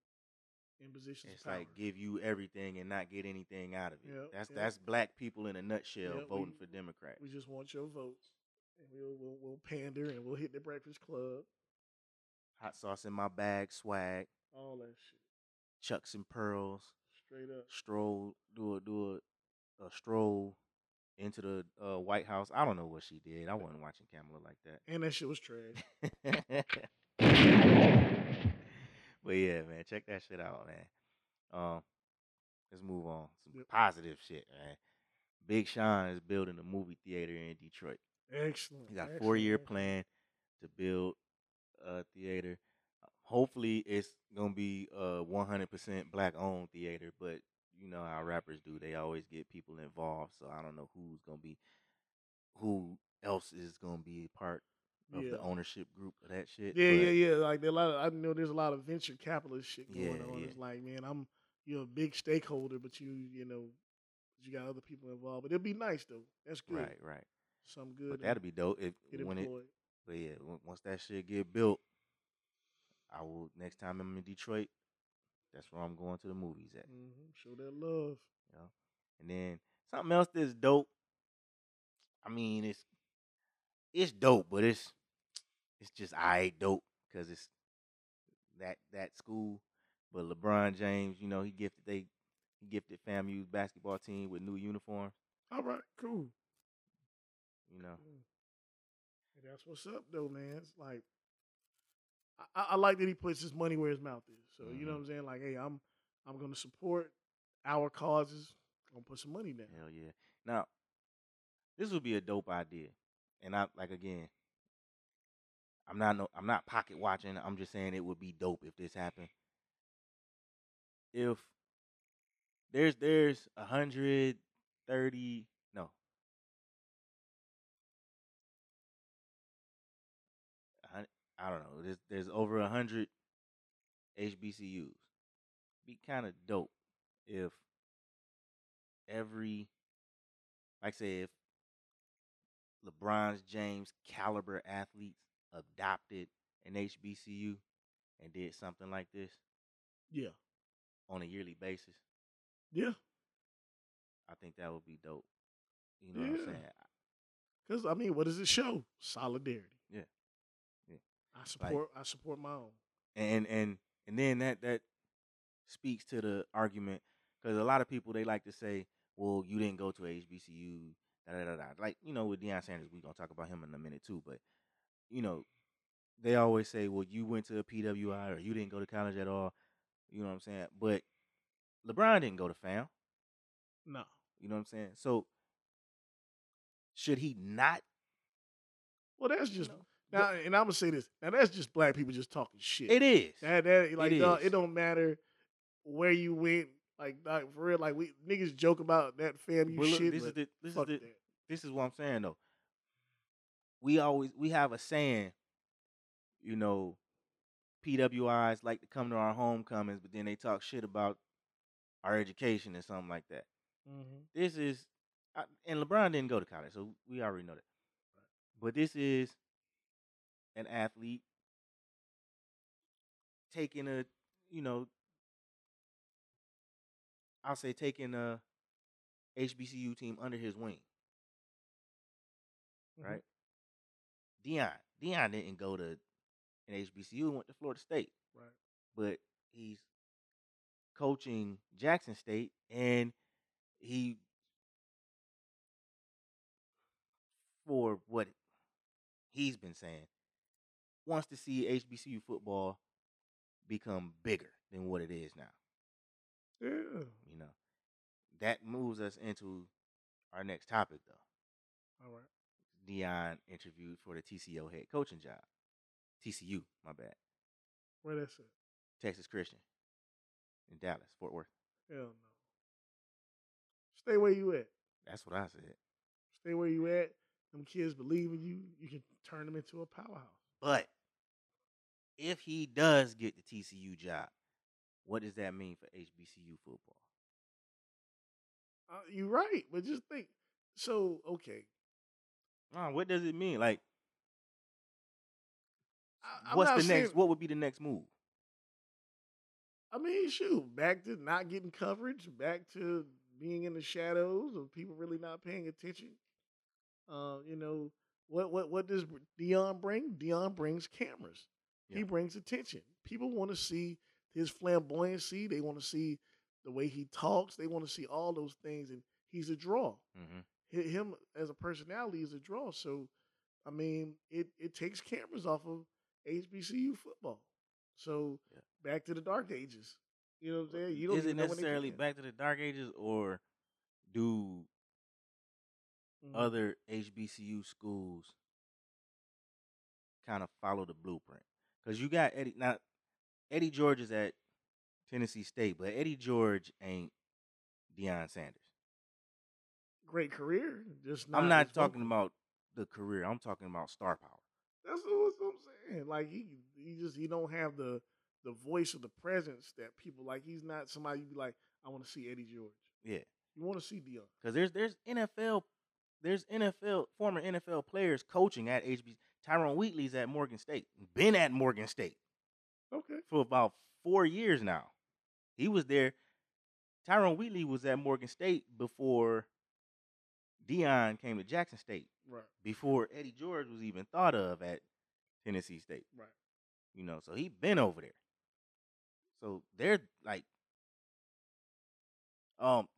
in positions It's of power. like give you everything and not get anything out of it. Yep, that's yep. that's black people in a nutshell Yep, voting we- for Democrats. we just want your votes. And we'll, we'll, we'll pander and we'll hit the Breakfast Club, Hot sauce in my bag, swag, all that shit. chucks and pearls, Straight up. stroll, do a do a, a stroll into the uh, White House. I don't know what she did. I wasn't watching Kamala like that. And that shit was trash. but yeah, man, check that shit out, man. Um, let's move on. Some Yep. positive shit, man. Big Sean is building a movie theater in Detroit. Excellent. He got a four year plan to build a theater. Hopefully, it's gonna be a one hundred percent black owned theater. But you know how rappers do; they always get people involved. So I don't know who's gonna be, who else is gonna be a part of Yeah. the ownership group of that shit. Yeah, but yeah, yeah. Like a lot of, I know there's a lot of venture capitalist shit going Yeah, on. yeah. It's like, man, I'm you're a big stakeholder, but you you know you got other people involved. But it'll be nice though. That's good. Right, right. Some good. But that'd be dope if get when it. employed. But yeah, once that shit get built, I will. Next time I'm in Detroit, that's where I'm going to the movies at. hmm Show that love. You know? And then something else that's dope. I mean, it's it's dope, but it's it's just I ain't dope because it's that that school. But LeBron James, you know, he gifted they he gifted FAMU's basketball team with new uniforms. All right, cool. You know. And that's what's up though, man. It's like I- I like that he puts his money where his mouth is. So you know Mhm. what I'm saying? Like, hey, I'm I'm gonna support our causes. I'm gonna put some money down. hell yeah. Now, this would be a dope idea, and I like again. I'm not no, I'm not pocket watching. I'm just saying it would be dope if this happened. If there's there's a hundred thirty no. hun- I don't know. There's there's over a hundred HBCUs. Be kind of dope if every like I say if LeBron's James caliber athletes adopted an HBCU and did something like this Yeah, on a yearly basis, yeah. I think that would be dope. You know what I'm Yeah. saying? Because I mean, what does it show? Solidarity. Yeah. Yeah. I support. I support my own. and and and then that that speaks to the argument because a lot of people they like to say, "Well, you didn't go to HBCU." Da, da, da, da. Like you know, with Deion Sanders, we're gonna talk about him in a minute too. But you know, they always say, "Well, you went to a PWI or you didn't go to college at all." You know what I'm saying? But LeBron didn't go to FAM. No. You know what I'm saying? So should he not? Well, that's just know, now, and I'm gonna say this. Now, that's just black people just talking shit. It is. That that like It dog, it don't matter where you went. Like, like for real, like we niggas joke about that family look, shit. this is the this is the that. this is what I'm saying though. We always we have a saying, you know, PWIs like to come to our homecomings, but then they talk shit about our education and something like that. Mhm. This is, I- and LeBron didn't go to college, so we already know that. But this is an athlete taking a, you know, I'll say taking a HBCU team under his wing Mhm. right? Deion, Deion didn't go to an HBCU, went to Florida State, Right. but he's coaching Jackson State, and he, for what he's been saying, wants to see HBCU football become bigger than what it is now. Yeah. You know, that moves us into our next topic, though. All right. Deion interviewed for the TCO head coaching job. TCU, my bad. Where that's at? Texas Christian in Dallas, Fort Worth. Hell no. Stay where you at. That's what I said. Stay where you at. Them kids believe in you. You can turn them into a powerhouse. But if he does get the TCU job, what does that mean for HBCU football? Uh, you're right, but just think. So okay, Uh, what does it mean? Like, I, what's the saying- next? What would be the next move? I mean, shoot, back to not getting coverage, back to being in the shadows of people really not paying attention. Uh, you know, what what what does Deion bring? Deion brings cameras. He brings attention. People want to see his flamboyancy. They want to see the way he talks. They want to see all those things, and he's a draw. Mm-hmm. Him as a personality is a draw. So, I mean, it it takes cameras off of HBCU football. So Yeah. back to the dark ages. You know what I'm saying? You don't Is it even know when they necessarily back to the dark ages, or do Mhm. other HBCU schools kind of follow the blueprint. Because you got Eddie now, Eddie George is at Tennessee State, but Eddie George ain't Deion Sanders. great career. Just not I'm not talking about the career. I'm talking about star power. That's what I'm saying. Like he, he just he don't have the the voice or the presence that people like. He's not somebody you be like, I want to see Eddie George. Yeah, You want to see Deion. because there's there's NFL there's NFL former NFL players coaching at HB. Tyrone Wheatley's at Morgan State. Been at Morgan State. Okay. for about four years now. He was there. Tyrone Wheatley was at Morgan State before Deion came to Jackson State. Right. Before Eddie George was even thought of at Tennessee State. Right. You know, so he been over there. So they're like, um,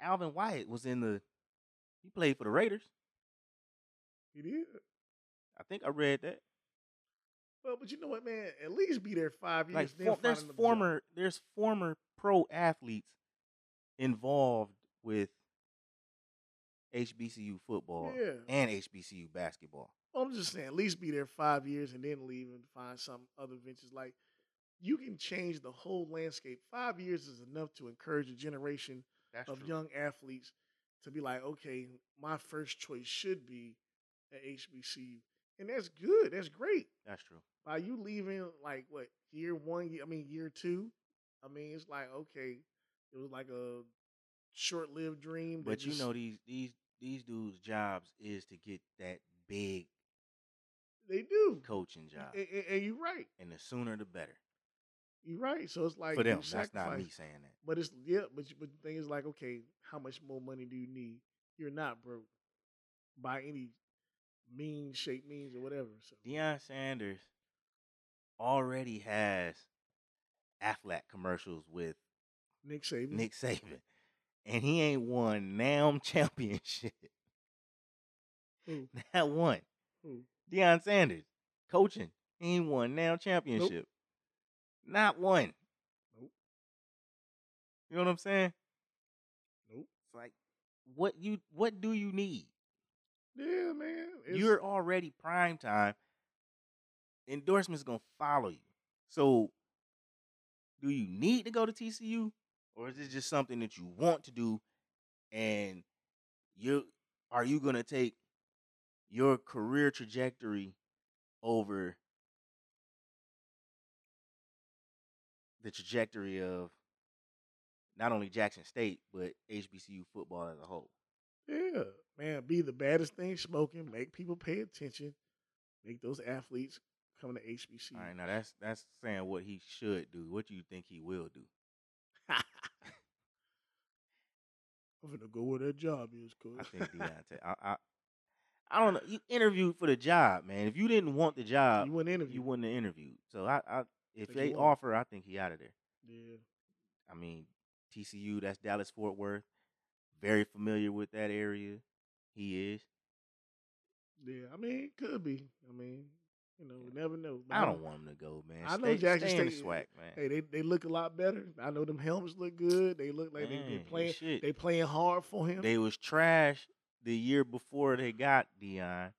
Alvin Wyatt was in the. He played for the Raiders. He did. I think I read that. Well, but you know what, man? At least be there five years. like for- there's another job. former there's former pro athletes involved with HBCU football Yeah. and HBCU basketball. I'm just saying, at least be there five years and then leave and find some other ventures. Like you can change the whole landscape. Five years is enough to encourage a generation That's of true. young athletes to be like, okay, my first choice should be at HBCU, and that's good. That's great. That's true. By you leaving, like what year one? year- I mean year two. I mean it's like okay, it was like a short-lived dream. But you just- know these these these dudes' jobs is to get that big they do. coaching job, And, and- and you're right. and the sooner the better You're right. So it's like for them. That's not me saying that. But it's yeah, but but the thing is like, okay, how much more money do you need? You're not broke by any means, shape, means, or whatever. So Deion Sanders already has Aflac commercials with Nick Saban, Nick Saban, and he ain't won NAM championship. Who? Not one. Who? Deion Sanders coaching. He ain't won NAM championship. Not one. Nope. You know what I'm saying? Nope. It's like what you what do you need? Yeah, man. It's, You're already prime time. Endorsements gonna follow you. So do you need to go to TCU? Or is it just something that you want to do and you are you gonna take your career trajectory over the trajectory of not only Jackson State but HBCU football as a whole? yeah, man. Be the baddest thing smoking. Make people pay attention. Make those athletes come to HBCU. All right, now that's that's saying what he should do. What do you think he will do? I'm gonna go where that job is, cuz. I think Deontay. I, I I don't know. You interviewed for the job, man. If you didn't want the job, you wouldn't interview. you wouldn't have interviewed. So I, I if they offer, I think he out of there. Yeah. I mean, TCU, that's Dallas Fort Worth. Very familiar with that area. He is. Yeah, I mean, it could be. I mean, you know, we never know. But I don't want him to go, man. I know Stay, Jackson stay in State- SWAC, man. Hey, they they look a lot better. I know them helmets look good. They look like they they Man, playing shit. they playing hard for him. They was trash the year before they got Deion.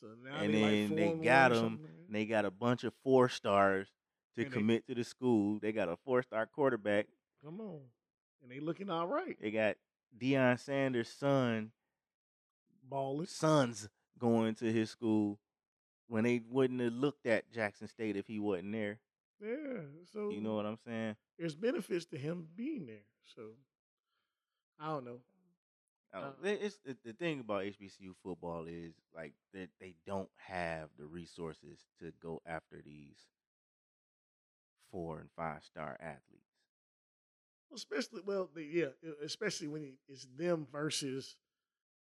so now and they like then four they and got him. something like that. And they got a bunch of four stars to And they- commit to the school. They got a four star quarterback. Come on, and they looking all right. They got Deion Sanders' son, Balling. sons going to his school when they wouldn't have looked at Jackson State if he wasn't there. Yeah. So You know what I'm saying? there's benefits to him being there. So I don't know. Uh, it- it's the, thing about HBCU football is like that they don't have the resources to go after these four and five star athletes. Especially well, the, yeah, especially when it's them versus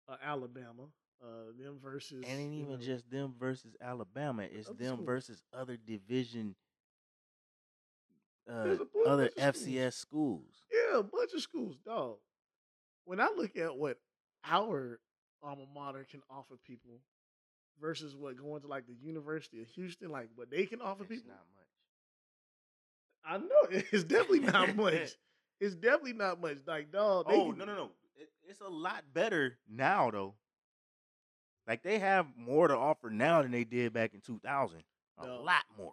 uh, Alabama. Uh, them versus And ain't even know, just them versus Alabama. It's them versus other division, uh, There's a bunch other schools. FCS schools. Yeah, a bunch of schools, dog. When I look at what our alma mater can offer people versus what going to like the University of Houston, like what they can offer It's people, not much. I know it's definitely not much. It's definitely not much. Like, dog. Oh can- no no no! It, it's a lot better now though. Like they have more to offer now than they did back in 2000. A No. lot more.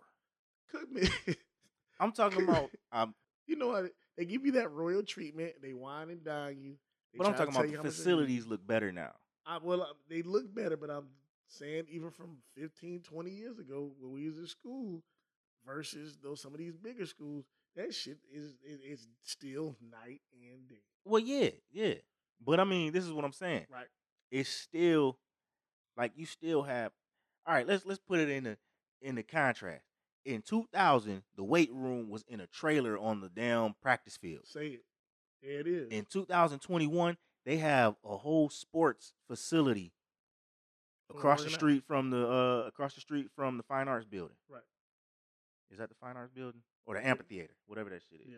Cookman, I'm talking about. Um, you know what? They give you that royal treatment. They wine and dine you. They but I'm talking about the how much they need. facilities look better now. I, well, uh, they look better, but I'm saying even from 15, 20 years ago when we was in school versus those some of these bigger schools, that shit is is, is still night and day. Well, yeah, yeah. But I mean, this is what I'm saying. Right. It's still like you still have. All right, let's let's put it in the in the contrast. In 2000, the weight room was in a trailer on the damn practice field. Say it. There it is. In 2021, they have a whole sports facility across the street from the uh across the street from the Fine Arts Building. Right. Is that the Fine Arts Building or the amphitheater, whatever that shit is? yeah.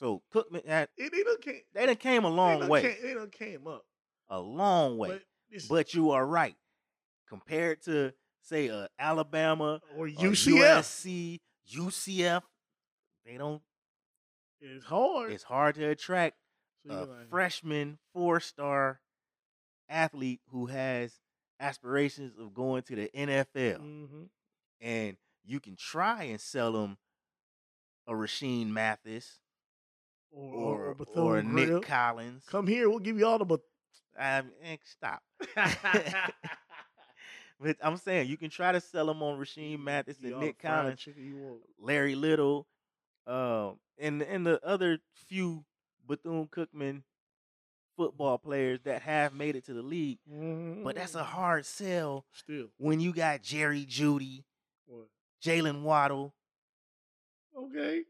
So Cookman had It, they done came, they done came a they long done way, Came, they done came up. a long way. But, But you are right. Compared to say uh, Alabama, or or UCF, USC, UCF, they don't. it's hard. It's hard to attract So a like, freshman four star athlete who has aspirations of going to the NFL, mhm. and you can try and sell them a Rashean Mathis or, or, or or, or, Bethune Grill. Nick Collins. Come here, we'll give you all the. I mean, stop. But I'm saying you can try to sell them on Rashean Mathis and Nick Collins, chicken you want. Larry Little, um, and and the other few Bethune Cookman football players that have made it to the league. But that's a Mhm. hard sell still. when you got Jerry Jeudy? Jaylen Waddle, Okay.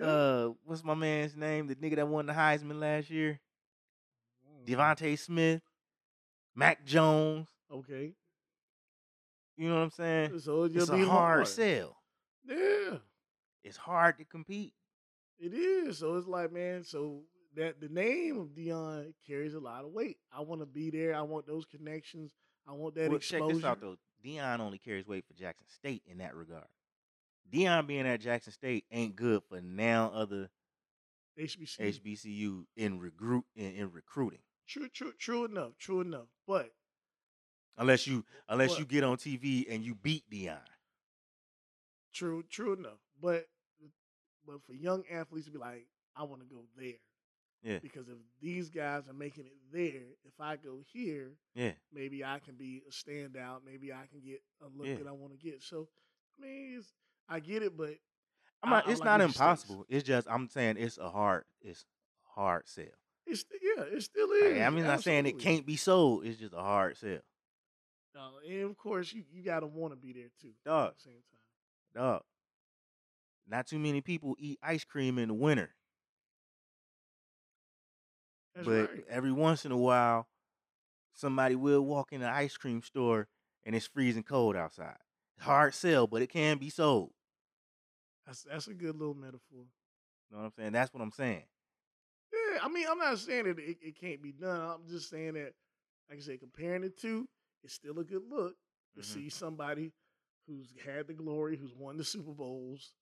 Uh, what's my man's name? The nigga that won the Heisman last year. DeVonta Smith, Mac Jones. Okay. You know what I'm saying? So it's, It's a be hard sell. Yeah, It's hard to compete. it is. So it's like, man, so that the name of Deion carries a lot of weight. I want to be there. I want those connections. I want that well, check this out though. Deion only carries weight for Jackson State in that regard. Deion being at Jackson State ain't good for now other HBC. HBCU in recruit in, in recruiting. True, true, true enough. True enough. But Unless you unless Well- you get on TV and you beat Deion. true, true enough. But but for young athletes to be like, I want to go there. Yeah. Because if these guys are making it there, if I go here, Yeah. maybe I can be a standout. Maybe I can get a look Yeah. that I want to get. So, I mean, it's, I get it, but I'm not, I it's like not impossible. It's just I'm saying it's a hard it's a hard sell. it's yeah, it still Like, is. I mean, I'm not saying it can't be sold. It's just a hard sell. Uh, and of course, you, you got to want to be there too. Dog. At the same time. Dog. Not too many people eat ice cream in the winter. That's but right. every once in a while, somebody will walk in an ice cream store and it's freezing cold outside. Hard sell, but it can be sold. That's that's a good little metaphor. You know what I'm saying? That's what I'm saying. Yeah, I mean, I'm not saying that it, it can't be done. I'm just saying that, like I said, comparing the two, it's still a good look to Mhm. see somebody who's had the glory, who's won the Super Bowls,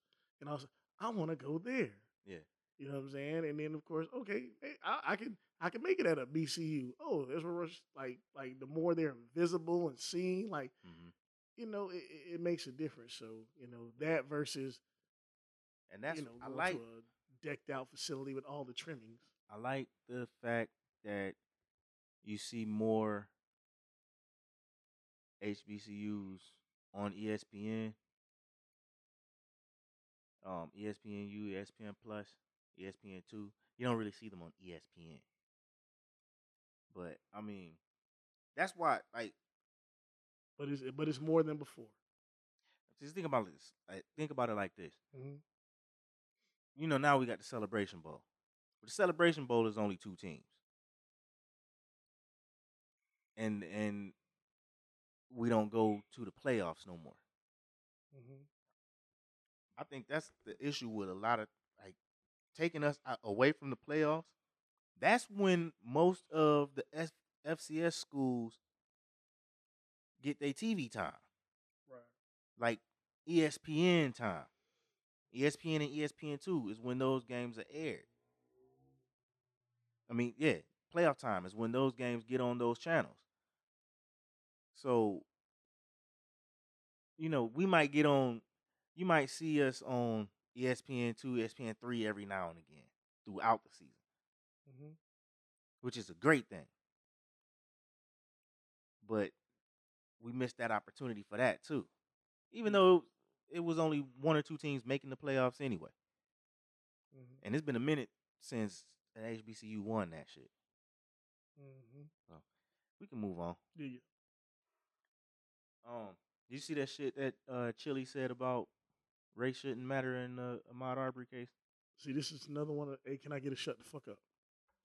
and I was, I want to go there. Yeah. You know what I'm saying? And then of course, okay, hey, I, I can I can make it at a BCU. Oh, there's where like like the more they're visible and seen, like hmm you know, it it makes a difference. So you know that versus And that's you know I like a decked out facility with all the trimmings. I like the fact that you see more HBCUs on ESPN, um, ESPNU, ESPN Plus, ESPN Two. You don't really see them on ESPN. But I mean, that's why. Like, But it's but it's more than before. just think about this. Like, think about it like this. Mm-hmm. You know, now we got the Celebration Bowl. But the Celebration Bowl is only two teams. And and we don't go to the playoffs no more. Mm-hmm. I think that's the issue with a lot of like taking us away from the playoffs. That's when most of the F- FCS schools get their TV time, Right. like ESPN time. ESPN and ESPN two is when those games are aired. I mean, yeah, playoff time is when those games get on those channels. So, you know, we might get on. You might see us on ESPN two, ESPN three every now and again throughout the season, Mhm. which is a great thing. But we missed that opportunity for that too, even though it was only one or two teams making the playoffs anyway. Mhm. And it's been a minute since the HBCU won that shit. Mhm. We can move on. Yeah. Um, did you see that shit that uh Chili said about race shouldn't matter in the Ahmaud Arbery case? See, this is another one. Of, hey, can I get a shut the fuck up?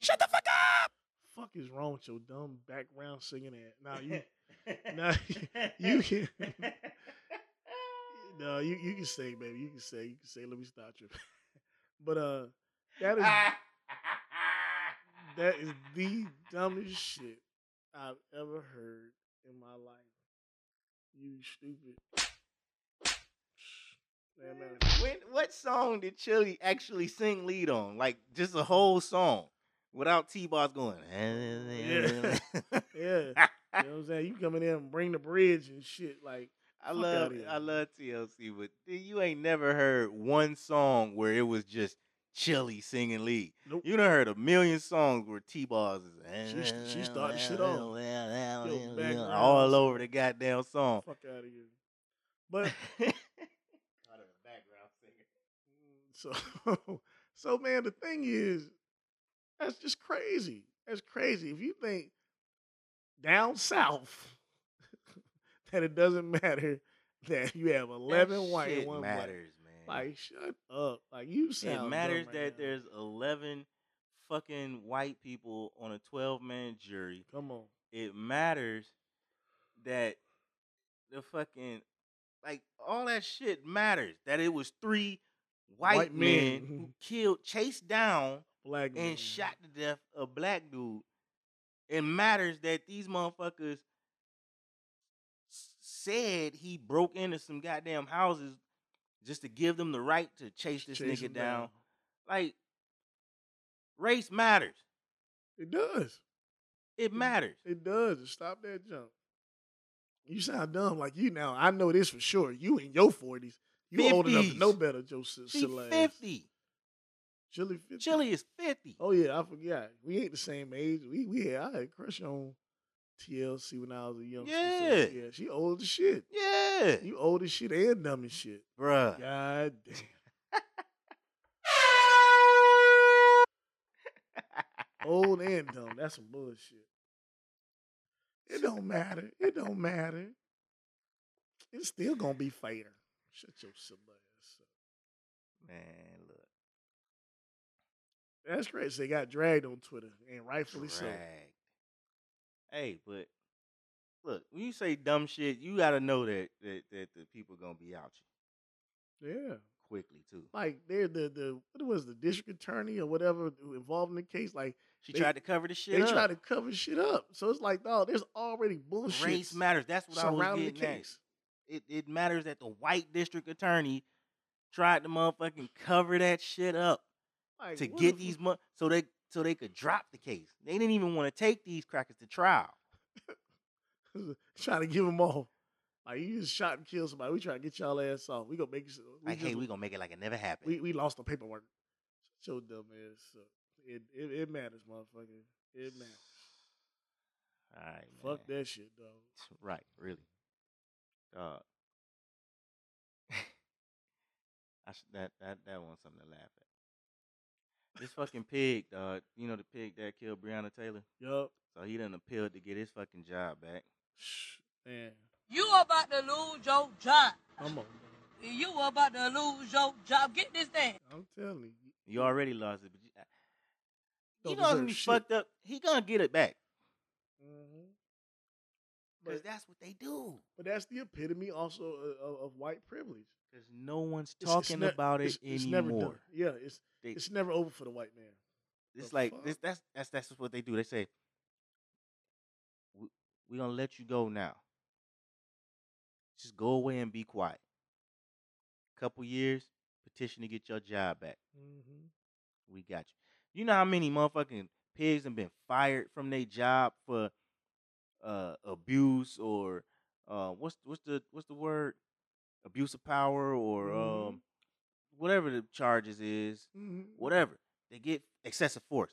Shut the fuck up! Fuck is wrong with your dumb background singing ass? Now you, now you can. No, you you can say, baby. You can say. You can say. Let me stop you. but uh, that is that is the dumbest shit I've ever heard in my life. You stupid. Man, man. when what song did Chili actually sing lead on? Like just a whole song without T-Boz going. Yeah. Yeah. You know what I'm saying? You coming in and bring the bridge and shit. Like, I Fuck love outta here, I love TLC, but dude, you ain't never heard one song where it was just Chili singing lead. nope. You done heard a million songs where T-Boz is She she started shit off. Yo, background all over the goddamn song. Fuck out of here. But background singer. so, so man, the thing is, that's just crazy. That's crazy. If you think down south that it doesn't matter that you have eleven white and one black, matters, man. like shut up. Like you sound. it matters right that now. there's eleven fucking white people on a twelve man jury. Come on. It matters that the fucking like all that shit matters. That it was three white, White men, men. who killed, chased down, Black man. and shot to death a black dude. It matters that these motherfuckers said he broke into some goddamn houses just to give them the right to chase this Chase nigga him down. Like, race matters. It does. It matters. It does. Stop that jump. You sound dumb like you now. I know this for sure. You in your forties. You old enough to know better, Joe S- She silly ass. 50. Chili 50. Chili is 50. Oh yeah, I forgot. We ain't the same age. We we had I had a crush on TLC when I was a so, Yeah. yeah. She old as shit. Yeah. You old as shit and dumb as shit. Bruh. God damn. old and dumb. That's some bullshit. It don't matter. It don't matter. It's still gonna be fair. Shut your silly ass up. Man, look. That's crazy. They got dragged on Twitter, and rightfully so. Hey, but look, when you say dumb shit, you gotta know that that, that the people gonna be out you Yeah. quickly too. Like they're the the what was the district attorney or whatever involved in the case. Like She They- tried to cover the shit they up. try to cover shit up. So it's like, dog, there's already bullshit Race matters. That's what I was surrounding the getting at. It it matters that the white district attorney tried to motherfucking cover that shit up Like, to get these mo- so they so they could drop the case. They didn't even want to take these crackers to trial. trying to give them all. Like you just shot and killed somebody. We try to get y'all ass off. We gonna make it. We Like, just, hey, we gonna make it like it never happened. we, we lost the paperwork. Your dumb ass up. It, it it matters, motherfucker. It matters. All right, man. Fuck that shit, dog. Right, really. Uh, I sh- that that that was something to laugh at. This fucking pig, dog. You know the pig that killed Breonna Taylor. Yup. So he done appealed to get his fucking job back. Shh, Man, You about to lose your job. come on, dog. You about to lose your job. Get this thing. I'm telling you. You already lost it, but you, Don't you know what's gonna be shit. fucked up. He gonna get it back Mhm. Because that's what they do. but that's the epitome also of, of, white privilege. Because no one's It's- it's talking ne- about it it's, it's never anymore. done. Yeah, it's They- it's never over for the white man. It's The like this. That's that's that's just what they do. They say, "We we gonna let you go now. Just go away and be quiet. Couple years, petition to get your job back. Mm-hmm. We got you. You know how many motherfucking pigs have been fired from their job for uh, abuse or uh, what's what's the what's the word? Abuse of power or Mhm. um, whatever the charges is, Mhm. whatever. They get excessive force,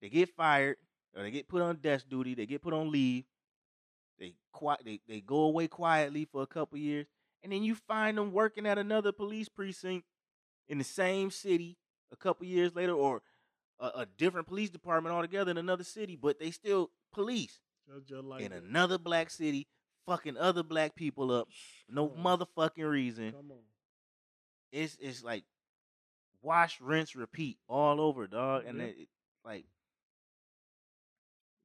they get fired or they get put on desk duty, they get put on leave, they qui- they they go away quietly for a couple years, and then you find them working at another police precinct in the same city a couple years later, or a, a different police department altogether in another city, but they still police Just, just like in that. another black city, fucking other black people up, no Come motherfucking reason. Come on. It's it's like wash, rinse, repeat all over, dog. And Yeah. it, like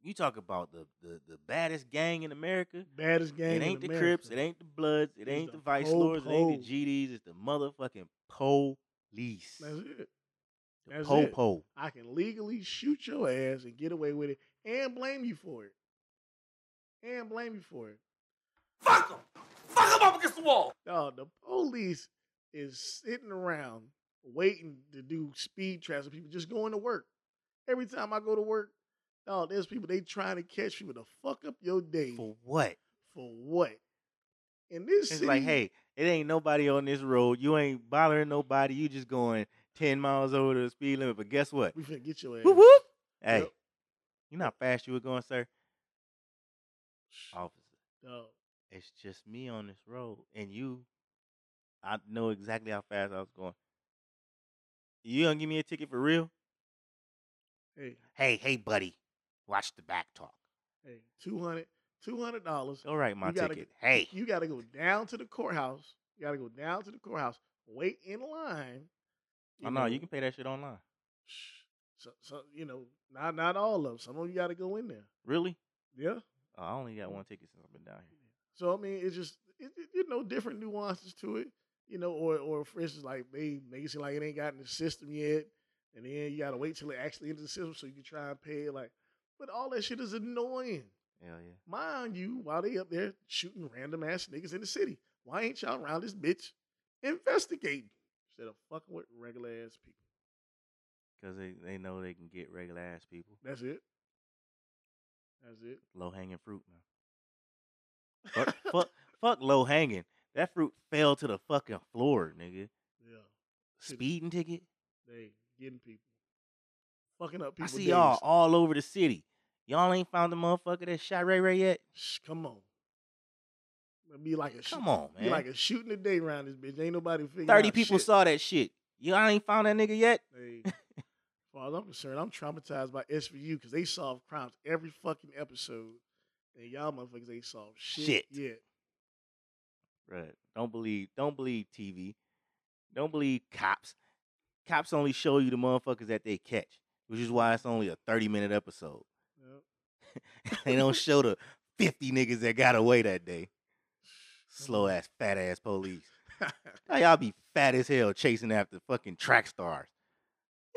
you talk about the, the the baddest gang in America. Baddest gang. It in ain't the America. Crips, it ain't the Bloods, it It's ain't the the Vice Lords, it ain't the. GDs, it's the motherfucking police. That's it. The that's po it. po. I can legally shoot your ass and get away with it and blame you for it. And blame you for it. Fuck them! Fuck them up against the wall! Dog, the police is sitting around waiting to do speed traps with people just going to work. Every time I go to work, dog, there's people they trying to catch people to fuck up your day. For what? For what? In this It's city, like, hey, it ain't nobody on this road. You ain't bothering nobody. You just going 10 miles over the speed limit. But guess what? we finna get your ass. Whoop, whoop. Hey, Yep. you know how fast you were going, sir? Officer, Dog, it's just me on this road. And you, I know exactly how fast I was going. You gonna give me a ticket for real? hey, Hey, hey, buddy. Watch the back talk. hey, 200 dollars. Go write my You gotta- ticket. Hey. You got to go down to the courthouse. You got to go down to the courthouse. Wait in line. Oh, no, you can pay that shit online. So, so you know, not not all of them. Some of you got to go in there. Really? Yeah. I only got one mm-hmm. ticket since I've been down here. So I mean, it's just it, it- you know different nuances to it. You know, or or for instance, like they make it seem like it ain't gotten the system yet, and then you got to wait till it actually into the system so you can try and pay it. Like, but all that shit is annoying. Hell yeah. Mind you, while they up there shooting random ass niggas in the city, why ain't y'all around this bitch investigating instead of fucking with regular ass people? Because they, they know they can get regular ass people. That's it. That's it. Low hanging fruit, man. Fuck, fuck, fuck low hanging. That fruit fell to the fucking floor, nigga. Yeah, Speeding ticket. they getting people, fucking up I people. see y'all all over the city. Y'all ain't found the motherfucker that shot Ray Ray yet. Shh, come on. It'd be like a shoot- Come on, Be like a shooting a day around this bitch. Ain't nobody figuring Thirty out people shit. saw that shit. Y'all ain't found that nigga yet. Hey, far as I'm concerned, I'm traumatized by SVU because they solve crimes every fucking episode, and y'all motherfuckers ain't solved shit, Shit. yet. Right. Don't believe. Don't believe TV. Don't believe cops. Cops only show you the motherfuckers that they catch, which is why it's only a thirty minute episode. Yep. they don't show the fifty niggas that got away that day. Slow ass, fat ass police. Now y'all be fat as hell chasing after fucking track stars.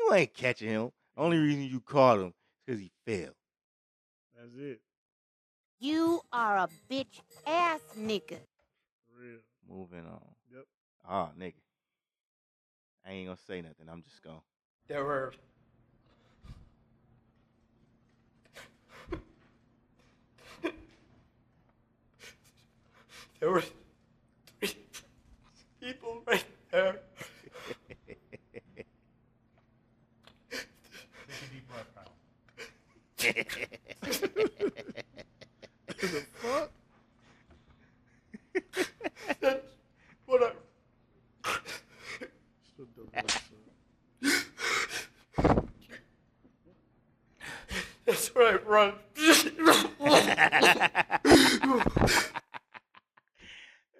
You ain't catching him. Only reason you caught him is because he failed. That's it. You are a bitch ass nigga. For real. Moving on. Yep. Oh, ah, nigga. I ain't gonna say nothing. I'm just gonna. There were. There were three people right there. The fuck? That's what I. Still dope episode. That's I run.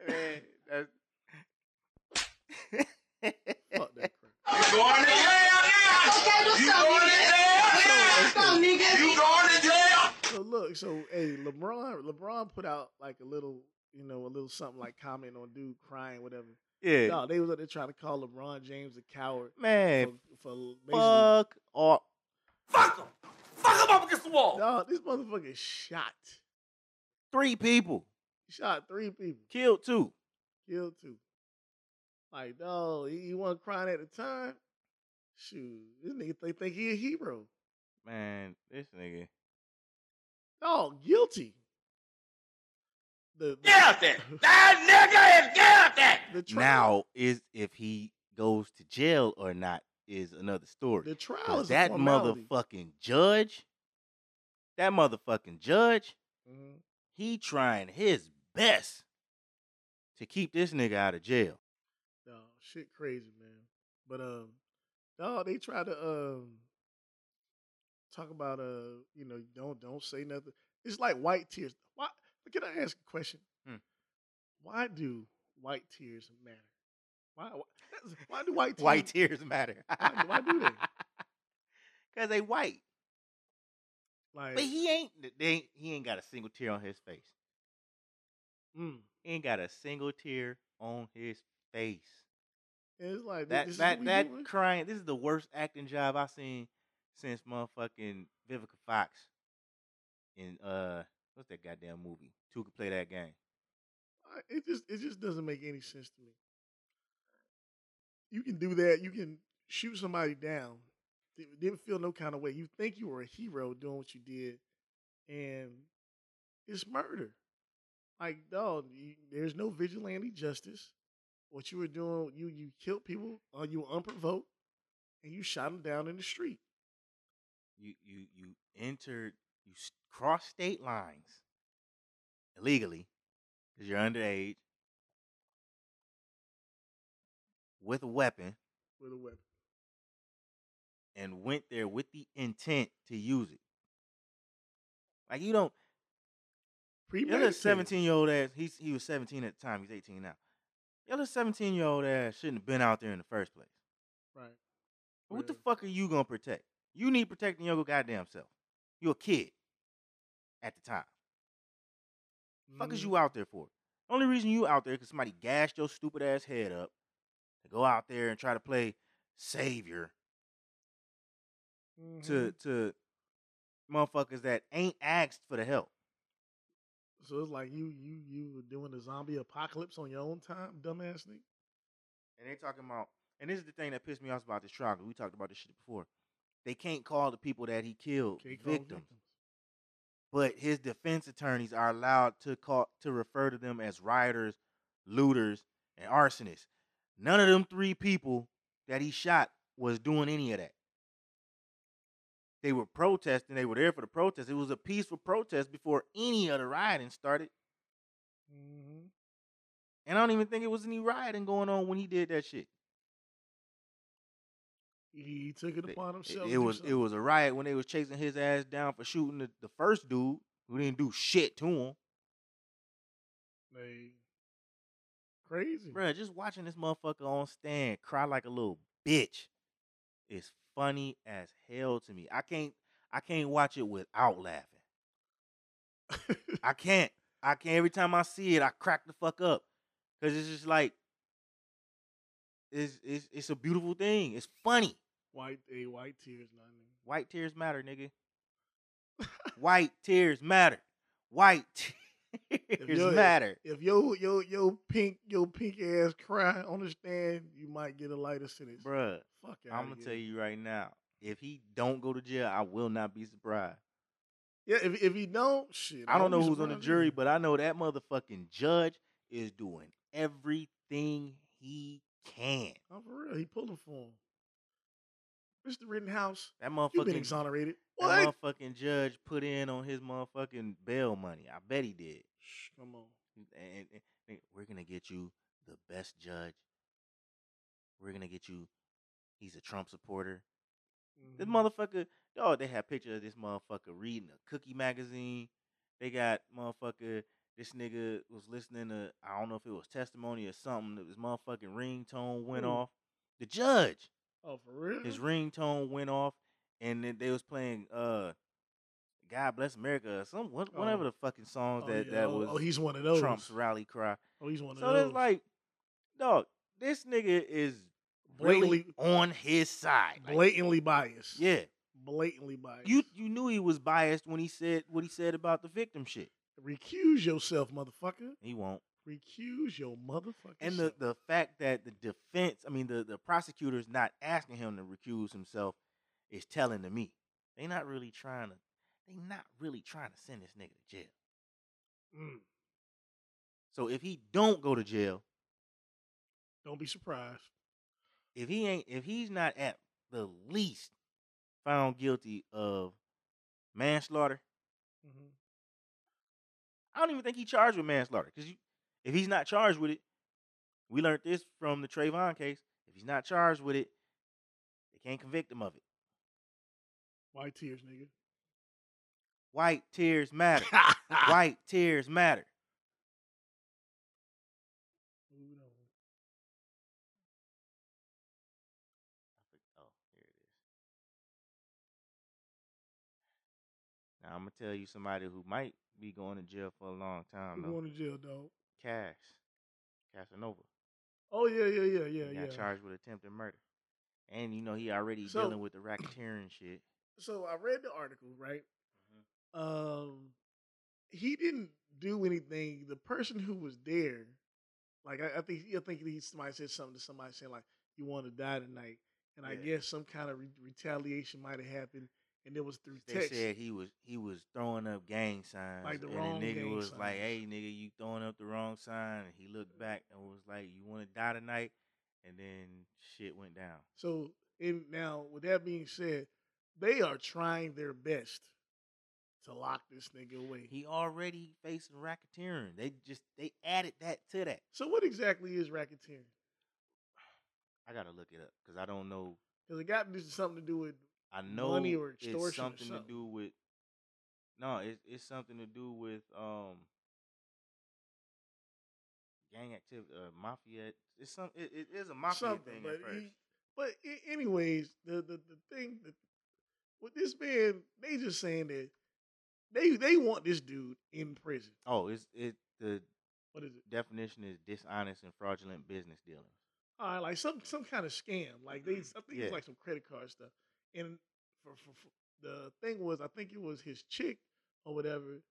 Man, that's... Fuck that crap. Going to jail now. Okay, what's You up, going to nigga? jail now. Let's go, nigga. You going to jail? So hey, LeBron, LeBron put out like a little, you know, a little something like comment on dude crying, whatever. yeah. No, they was up there trying to call LeBron James a coward Man, for, for fuck off. Fuck him! Fuck him up against the wall! Dog, this motherfucker shot. Three people. He shot three people, Killed two. killed two. Like, dog, he, he wasn't crying at the time. Shoot, this nigga they think he a hero. Man, this nigga. Dog, guilty. the, the Guilty. That nigga is guilty. the trial, Now is if he goes to jail or not is another story. the trial 'Cause is that formality. motherfucking judge, that motherfucking judge, Mhm. he trying his best to keep this nigga out of jail. No, shit crazy, man. But um no, they try to um talk about uh, you know, don't don't say nothing. It's like white tears. Why can I ask a question? Hmm. Why do white tears matter? Why why, why do white tears White tears matter. Why- why do they? Cause they white. like But he ain't they ain't, he ain't got a single tear on his face. mm, He ain't got a single tear on his face. it's like That this is that that doing? crying. This is the worst acting job I've seen since motherfucking Vivica Fox in uh what's that goddamn movie? Two could play that game. It just it just doesn't make any sense to me. You can do that. You can shoot somebody down. Didn't feel no kind of way. You think you were a hero doing what you did, and it's murder. Like dog, you, there's no vigilante justice. What you were doing, you you killed people. Uh, you were unprovoked, and you shot them down in the street. You you you entered you crossed state lines illegally because you're underage with a weapon with a weapon. and went there with the intent to use it. Like you don't little Premeditated. seventeen year old ass. He's he was seventeen at the time. He's eighteen now. Your little seventeen year old ass shouldn't have been out there in the first place. Right. What the fuck are you gonna protect? You need protecting your goddamn self. You're a kid at the time. Fuck is Mhm. you out there for? Only reason you out there because somebody gashed your stupid ass head up to go out there and try to play savior Mhm. to to motherfuckers that ain't asked for the help. So it's like you you you were doing the zombie apocalypse on your own time, dumbass nigga. And they talking about, and this is the thing that pissed me off about this trial. we talked about this shit before. They can't call the people that he killed them victims, but his defense attorneys are allowed to call to refer to them as rioters, looters, and arsonists. None of them three people that he shot was doing any of that. They were protesting. They were there for the protest. It was a peaceful protest before any of the rioting started. hmm And I don't even think it was any rioting going on when he did that shit. He took it It- upon himself. it do was it was a riot when they was chasing his ass down for shooting the, the first dude who didn't do shit to him. They crazy. Bruh, just watching this motherfucker on stand cry like a little bitch is funny as hell to me. I can't I can't watch it without laughing. I can't. I can't every time I see it, I crack the fuck up. Cause it's just like it's it's it's a beautiful thing. It's funny. White a white tears, not White tears matter, nigga. White tears matter. White tears you're- matter. If your your your pink your pink ass cry on the stand, you might get a lighter sentence. Bruh, Fuck I'm gonna tell you right now. If he don't go to jail, I will not be surprised. Yeah, if if he don't, shit. I don't know who's on the jury, but I know that motherfucking judge is doing everything he can. Oh, for real, he pulling for him. Mr. Rittenhouse, That you've been motherfucking exonerated. that motherfucking judge put in on his motherfucking bail money. I bet he did. Shh, come on. and, and- and we're gonna get you the best judge. We're gonna get you. He's a Trump supporter. This Mhm. motherfucker. Oh, they have pictures of this motherfucker reading a cookie magazine. They got motherfucker. This nigga was listening to. I don't know if it was testimony or something. His motherfucking ringtone went Who? off. The judge. Oh, for real? His ringtone went off, and then they was playing. uh God bless America or some what- whatever Oh. the fucking songs oh, that yeah, that oh, was. oh, he's one of those. Trump's rally cry. Oh, he's one of So those. it's like, dog, this nigga is Blatantly- really on his side. Like, blatantly biased. yeah, Blatantly biased. you you knew he was biased when he said what he said about the victim shit. recuse yourself, motherfucker. He won't. Recuse your motherfucker. And the the fact that the defense, I mean the the prosecutor's not asking him to recuse himself is telling to me they not really trying to they not really trying to send this nigga to jail. Mm. So if he don't go to jail, Don't be surprised. if he ain't if he's not at the least found guilty of manslaughter, hmm I don't even think he charged with manslaughter because if he's not charged with it, we learned this from the Trayvon case. If he's not charged with it, they can't convict him of it. White tears, nigga. White tears matter. White tears matter. Oh, here it is. Now I'm gonna tell you somebody who might be going to jail for a long time Who though. going to jail, dog? Cash, Casanova. Oh yeah, yeah, yeah, yeah, he yeah. got charged with attempted murder, and you know he already So- dealing with the racketeering shit. So I read the article, right? Mhm. Um, he didn't do anything. The person who was there, like I, I think, I think he somebody said something to somebody saying like, "You want to die tonight," and I guess some kind of re- retaliation might have happened, and it was through They text. said he was he was throwing up gang signs, Like the and wrong the nigga was like, "Hey, nigga, you throwing up the wrong sign." And he looked back and was like, "You want to die tonight?" And then shit went down. So, and now with that being said, they are trying their best to lock this nigga away. He already facing racketeering. They just they added that to that. so, what exactly is racketeering? I gotta look it up because I don't know. Because it got this something to do with I know Money or it's extortion or something to do with. No, it's it's something to do with um gang activity, uh, mafia. It's some. It, it is a mafia something. thing But, at first. he, but anyways, the, the the thing that with this man, they just saying that they they want this dude in prison. oh, it's it. The What is it? definition is dishonest and fraudulent business dealings. All right, like some some kind of scam. Like they, I think Yeah. it's like some credit card stuff. And for, for, for the thing was, I think it was his chick or whatever.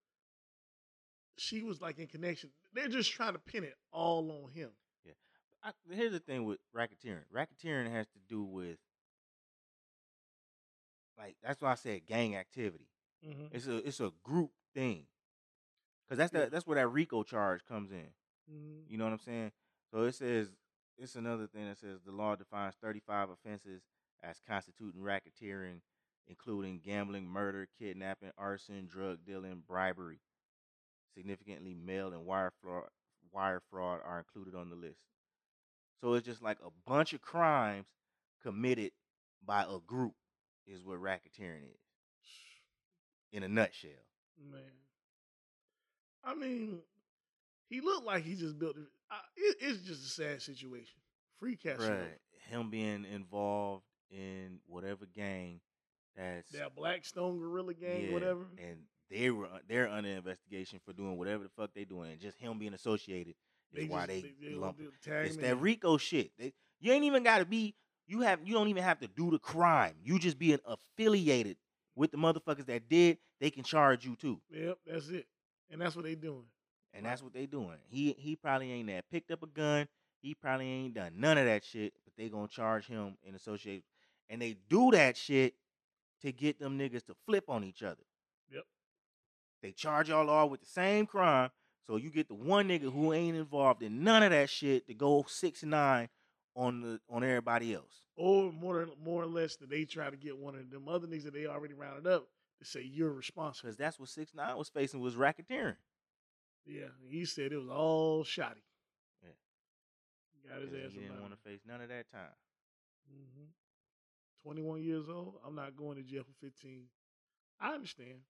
She was like in connection. They're just trying to pin it all on him. I, here's the thing with racketeering. Racketeering has to do with like that's why I said gang activity. Mm-hmm. It's a it's a group thing. Cause that's Yeah. that that's where that RICO charge comes in. Mm-hmm. You know what I'm saying? So it says it's another thing that says the law defines 35 offenses as constituting racketeering, including gambling, murder, kidnapping, arson, drug dealing, bribery. Significantly, mail and wire fraud, wire fraud are included on the list. So it's just like a bunch of crimes committed by a group is what racketeering is in a nutshell. Man, I mean, he looked like he just built. It. It's just a sad situation. Free cash. Right. Him being involved in whatever gang that's That Blackstone Gorilla Gang, yeah, whatever. and they were uh, they're under investigation for doing whatever the fuck they doing. And just him being associated is why just- they, they lump him. It's that. RICO shit. They, you ain't even got to be. You have. You don't even have to do the crime. You just being affiliated with the motherfuckers that did. They can charge you too. Yep, that's it. And that's what they doing. And that's what they doing. He he probably ain't that picked up a gun. He probably ain't done none of that shit. But they gonna charge him and associate. And they do that shit to get them niggas to flip on each other. Yep. They charge y'all all with the same crime. So you get the one nigga who ain't involved in none of that shit to go six nine on the on everybody else. Or more more or less that they try to get one of them other niggas that they already rounded up to say you're responsible. Because that's what six nine was facing was racketeering. Yeah, he said it was all shoddy. Yeah. Got his ass He didn't want to face none of that time. hmm 21 years old. I'm not going to jail for 15. I understand.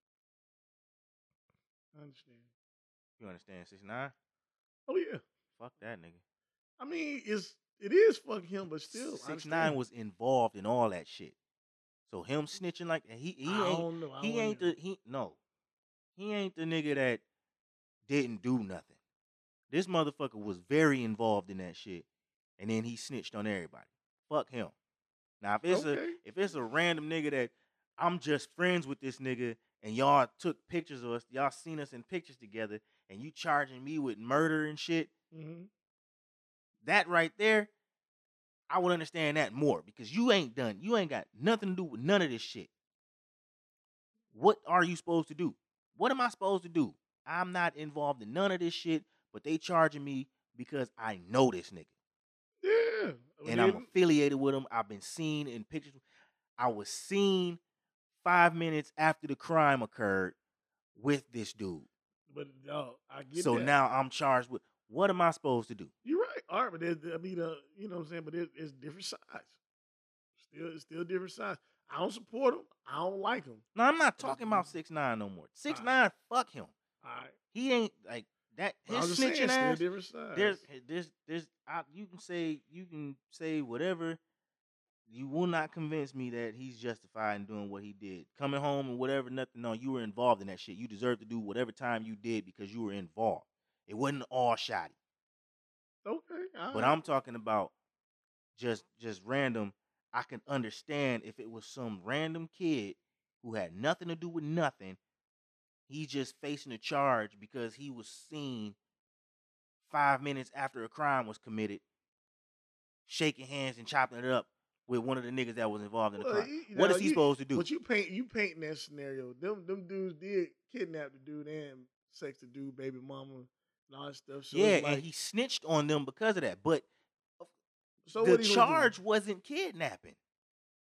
I understand. You understand six nine? Oh yeah. Fuck that nigga. I mean, it's it is fuck him, but still, six nine was involved in all that shit. So him snitching like he he I ain't know. He ain't know. the he no he ain't the nigga that didn't do nothing. This motherfucker was very involved in that shit, and then he snitched on everybody. Fuck him. Now if it's Okay. a if it's a random nigga that I'm just friends with this nigga and y'all took pictures of us, y'all seen us in pictures together, and you charging me with murder and shit, Mhm. that right there, I would understand that more because you ain't done, you ain't got nothing to do with none of this shit. What are you supposed to do? What am I supposed to do? I'm not involved in none of this shit but they charging me because I know this nigga Yeah. and I'm affiliated with him. I've been seen in pictures. I was seen five minutes after the crime occurred with this dude. but dog, I get So that. now I'm charged with what am I supposed to do? You're right. All right, but there's, I mean, uh, you know what I'm saying? But it, it's different sides. Still, it's still different sides. I don't support him. I don't like him. No, I'm not talking about six nine no more. Six Alright. nine, fuck him. All right. He ain't like that. His just saying, snitching ass. There's, there's, there's. I, you can say, you can say whatever. You will not convince me that he's justified in doing what he did. Coming home and whatever, nothing. No, you were involved in that shit. You deserve to do whatever time you did because you were involved. It wasn't all shoddy. okay. But. I'm talking about just just random. I can understand if it was some random kid who had nothing to do with nothing. He's just facing a charge because he was seen five minutes after a crime was committed, shaking hands and chopping it up with one of the niggas that was involved in the Well, crime. you- What is he you- supposed to do? But you paint you painting that scenario. Them them dudes did kidnap the dude and sex the dude, baby mama, and all that stuff. So yeah, like, and he snitched on them because of that. But so the what he gonna do? charge wasn't kidnapping.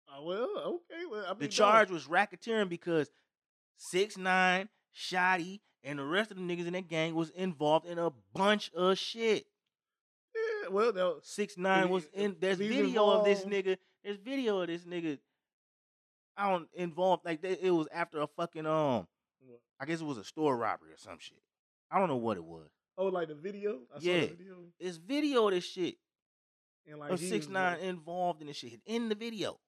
Uh, well, okay. Well, I mean, The charge was racketeering because six nine, Shotti, and the rest of the niggas in that gang was involved in a bunch of shit. Yeah, well, that was- Six nine was in. There's video of this nigga. There's video of this nigga. I don't involved like they, it was after a fucking um. What? I guess it was a store robbery or some shit. I don't know what it was. oh, like the video. I saw Yeah. the video. It's video of this shit. And like Of six nine involved in this shit in the video.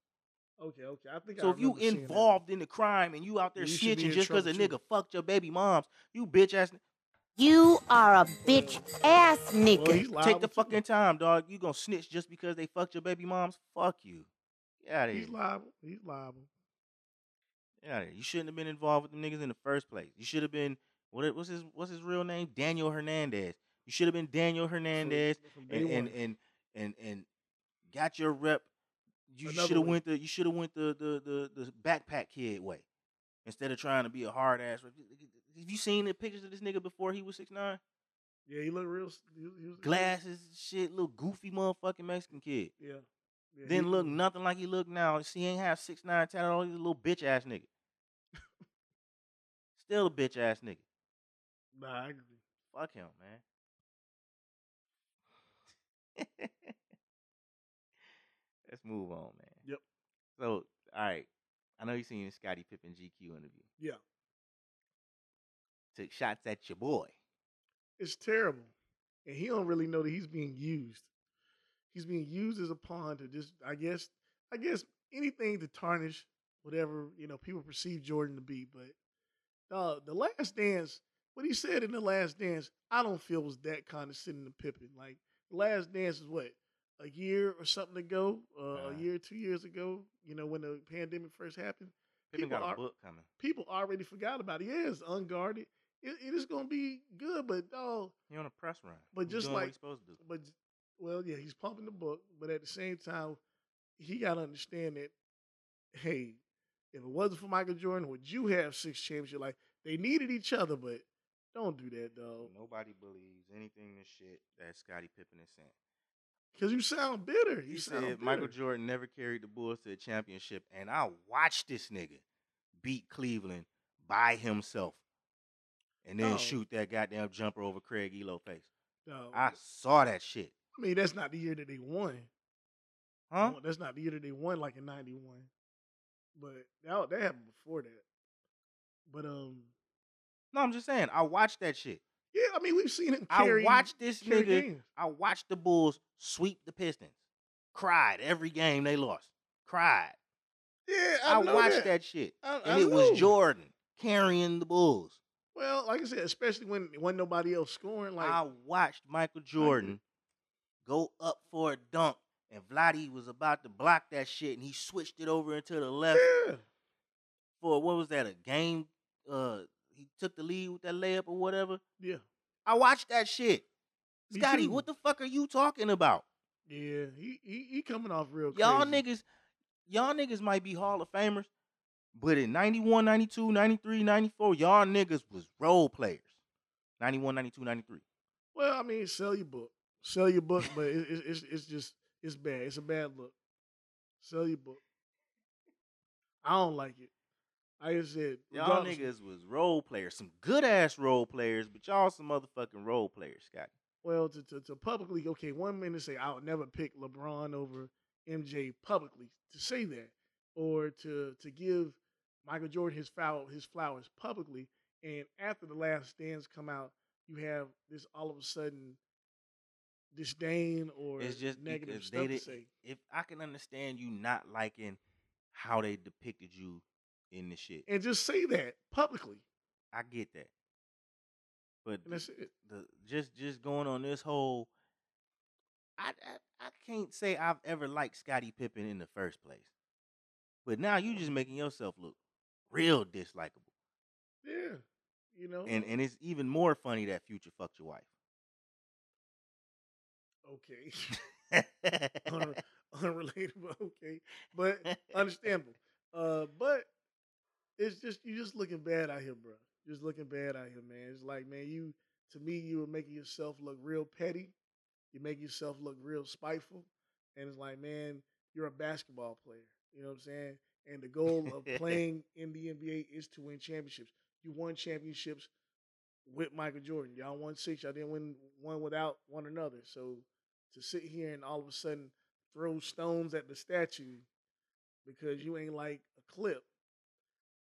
Okay, okay. I think. So I if you remember that. involved in the crime and you out there Yeah, you should snitching just because a trouble, too. nigga fucked your baby moms, you bitch ass. You are a bitch ass well, nigga. he's Take the too. fucking time, dog. You gonna snitch just because they fucked your baby moms? Fuck you. Get out here. He's liable. He's liable. Get out here. You shouldn't have been involved with them niggas in the first place. You should have been what? What's his What's his real name? Daniel Hernandez. You should have been Daniel Hernandez from day and and, and and and got your rep. You should have went the you should have went the, the the the backpack kid way instead of trying to be a hard ass. Have you seen the pictures of this nigga before he was six nine? Yeah, he looked real. He, he was Glasses, shit, little goofy motherfucking Mexican kid. Yeah. yeah Didn't he- look nothing like he look now. See, he ain't have six nine tatted on. He's a little bitch ass nigga. Still a bitch ass nigga. Nah, I agree. Fuck him, man. Let's move on, man. Yep. So, all right. I know you seen the Scottie Pippen GQ interview. Yeah. Took shots at your boy. It's terrible, and he don't really know that he's being used. He's being used as a pawn to just, I guess, I guess anything to tarnish whatever you know people perceive Jordan to be. But uh, the Last Dance, what he said in the Last Dance, I don't feel was that condescending to Pippen. Like the Last Dance is what a year or something ago, uh, Uh-huh. a year, two years ago. You know when the pandemic first happened. People got a are- book coming. People already forgot about it. Yeah, it's unguarded. It, it is gonna be good, but dog. He on a press run. But He's just like- he's supposed to do. but well, yeah, he's pumping the book, but at the same time, he got to understand that, hey, if it wasn't for Michael Jordan, would you have six championships? Like they needed each other, but don't do that, dog. Nobody believes anything this shit that Scottie Pippen is saying. Because you sound bitter. You He sound said bitter. Michael Jordan never carried the Bulls to a championship, and I watched this nigga beat Cleveland by himself, and then Oh. shoot that goddamn jumper over Craig Ehlo face. Dog. I saw that shit, I mean, that's not the year that they won. huh? Well, That's not the year that they won, like in '91. But that that happened before that. But um, No, I'm just saying. I watched that shit. Yeah, I mean, we've seen him I watched this nigga. games. I watched the Bulls sweep the Pistons. Cried every game they lost. Cried. Yeah, I, I, know watched that. that, shit, I, and I it was. Jordan carrying the Bulls. Well, like I said, especially when when nobody else scoring, like I watched Michael Jordan go up for a dunk, and Vladdy was about to block that shit, and he switched it over into the left yeah, for what was that? A game? Uh, he took the lead with that layup or whatever. yeah, I watched that shit. Me Scotty, too. what the fuck are you talking about? yeah. He he, he coming off real. Y'all crazy. niggas, y'all niggas might be Hall of Famers, but in 91, 92, 93, 94, y'all niggas was role players. 91, 92, 93. Well, I mean, sell your book, sell your book, but it, it, it's it's just it's bad. It's a bad look. Sell your book. I don't like it. I just said Y'all regardless- niggas was role players, some good ass role players, but y'all some motherfucking role players, Scott. Well, to, to to publicly, okay, one minute say I'll never pick LeBron over MJ publicly to say that, or to to give Michael Jordan his foul his flowers publicly, and after the last stands come out, you have this all of a sudden disdain or It's just negative stuff they to say. if I can understand you not liking how they depicted you in the shit, And just say that publicly, I get that. But that's it. the just just going on this whole I, I I can't say I've ever liked Scottie Pippen in the first place. But now you just making yourself look real dislikable. Yeah, you know. And and it's even more funny that Future fucked your wife. okay. Unre- unrelatable. Okay, but understandable. Uh, but it's just you're just looking bad out here, bro. Just looking bad out here, man. It's like, man, you to me, you were making yourself look real petty. You make yourself look real spiteful, and it's like, man, you're a basketball player. You know what I'm saying? And the goal of playing in the NBA is to win championships. You won championships with Michael Jordan. Y'all won six. Y'all didn't win one without one another. So to sit here and all of a sudden throw stones at the statue because you ain't like a clip.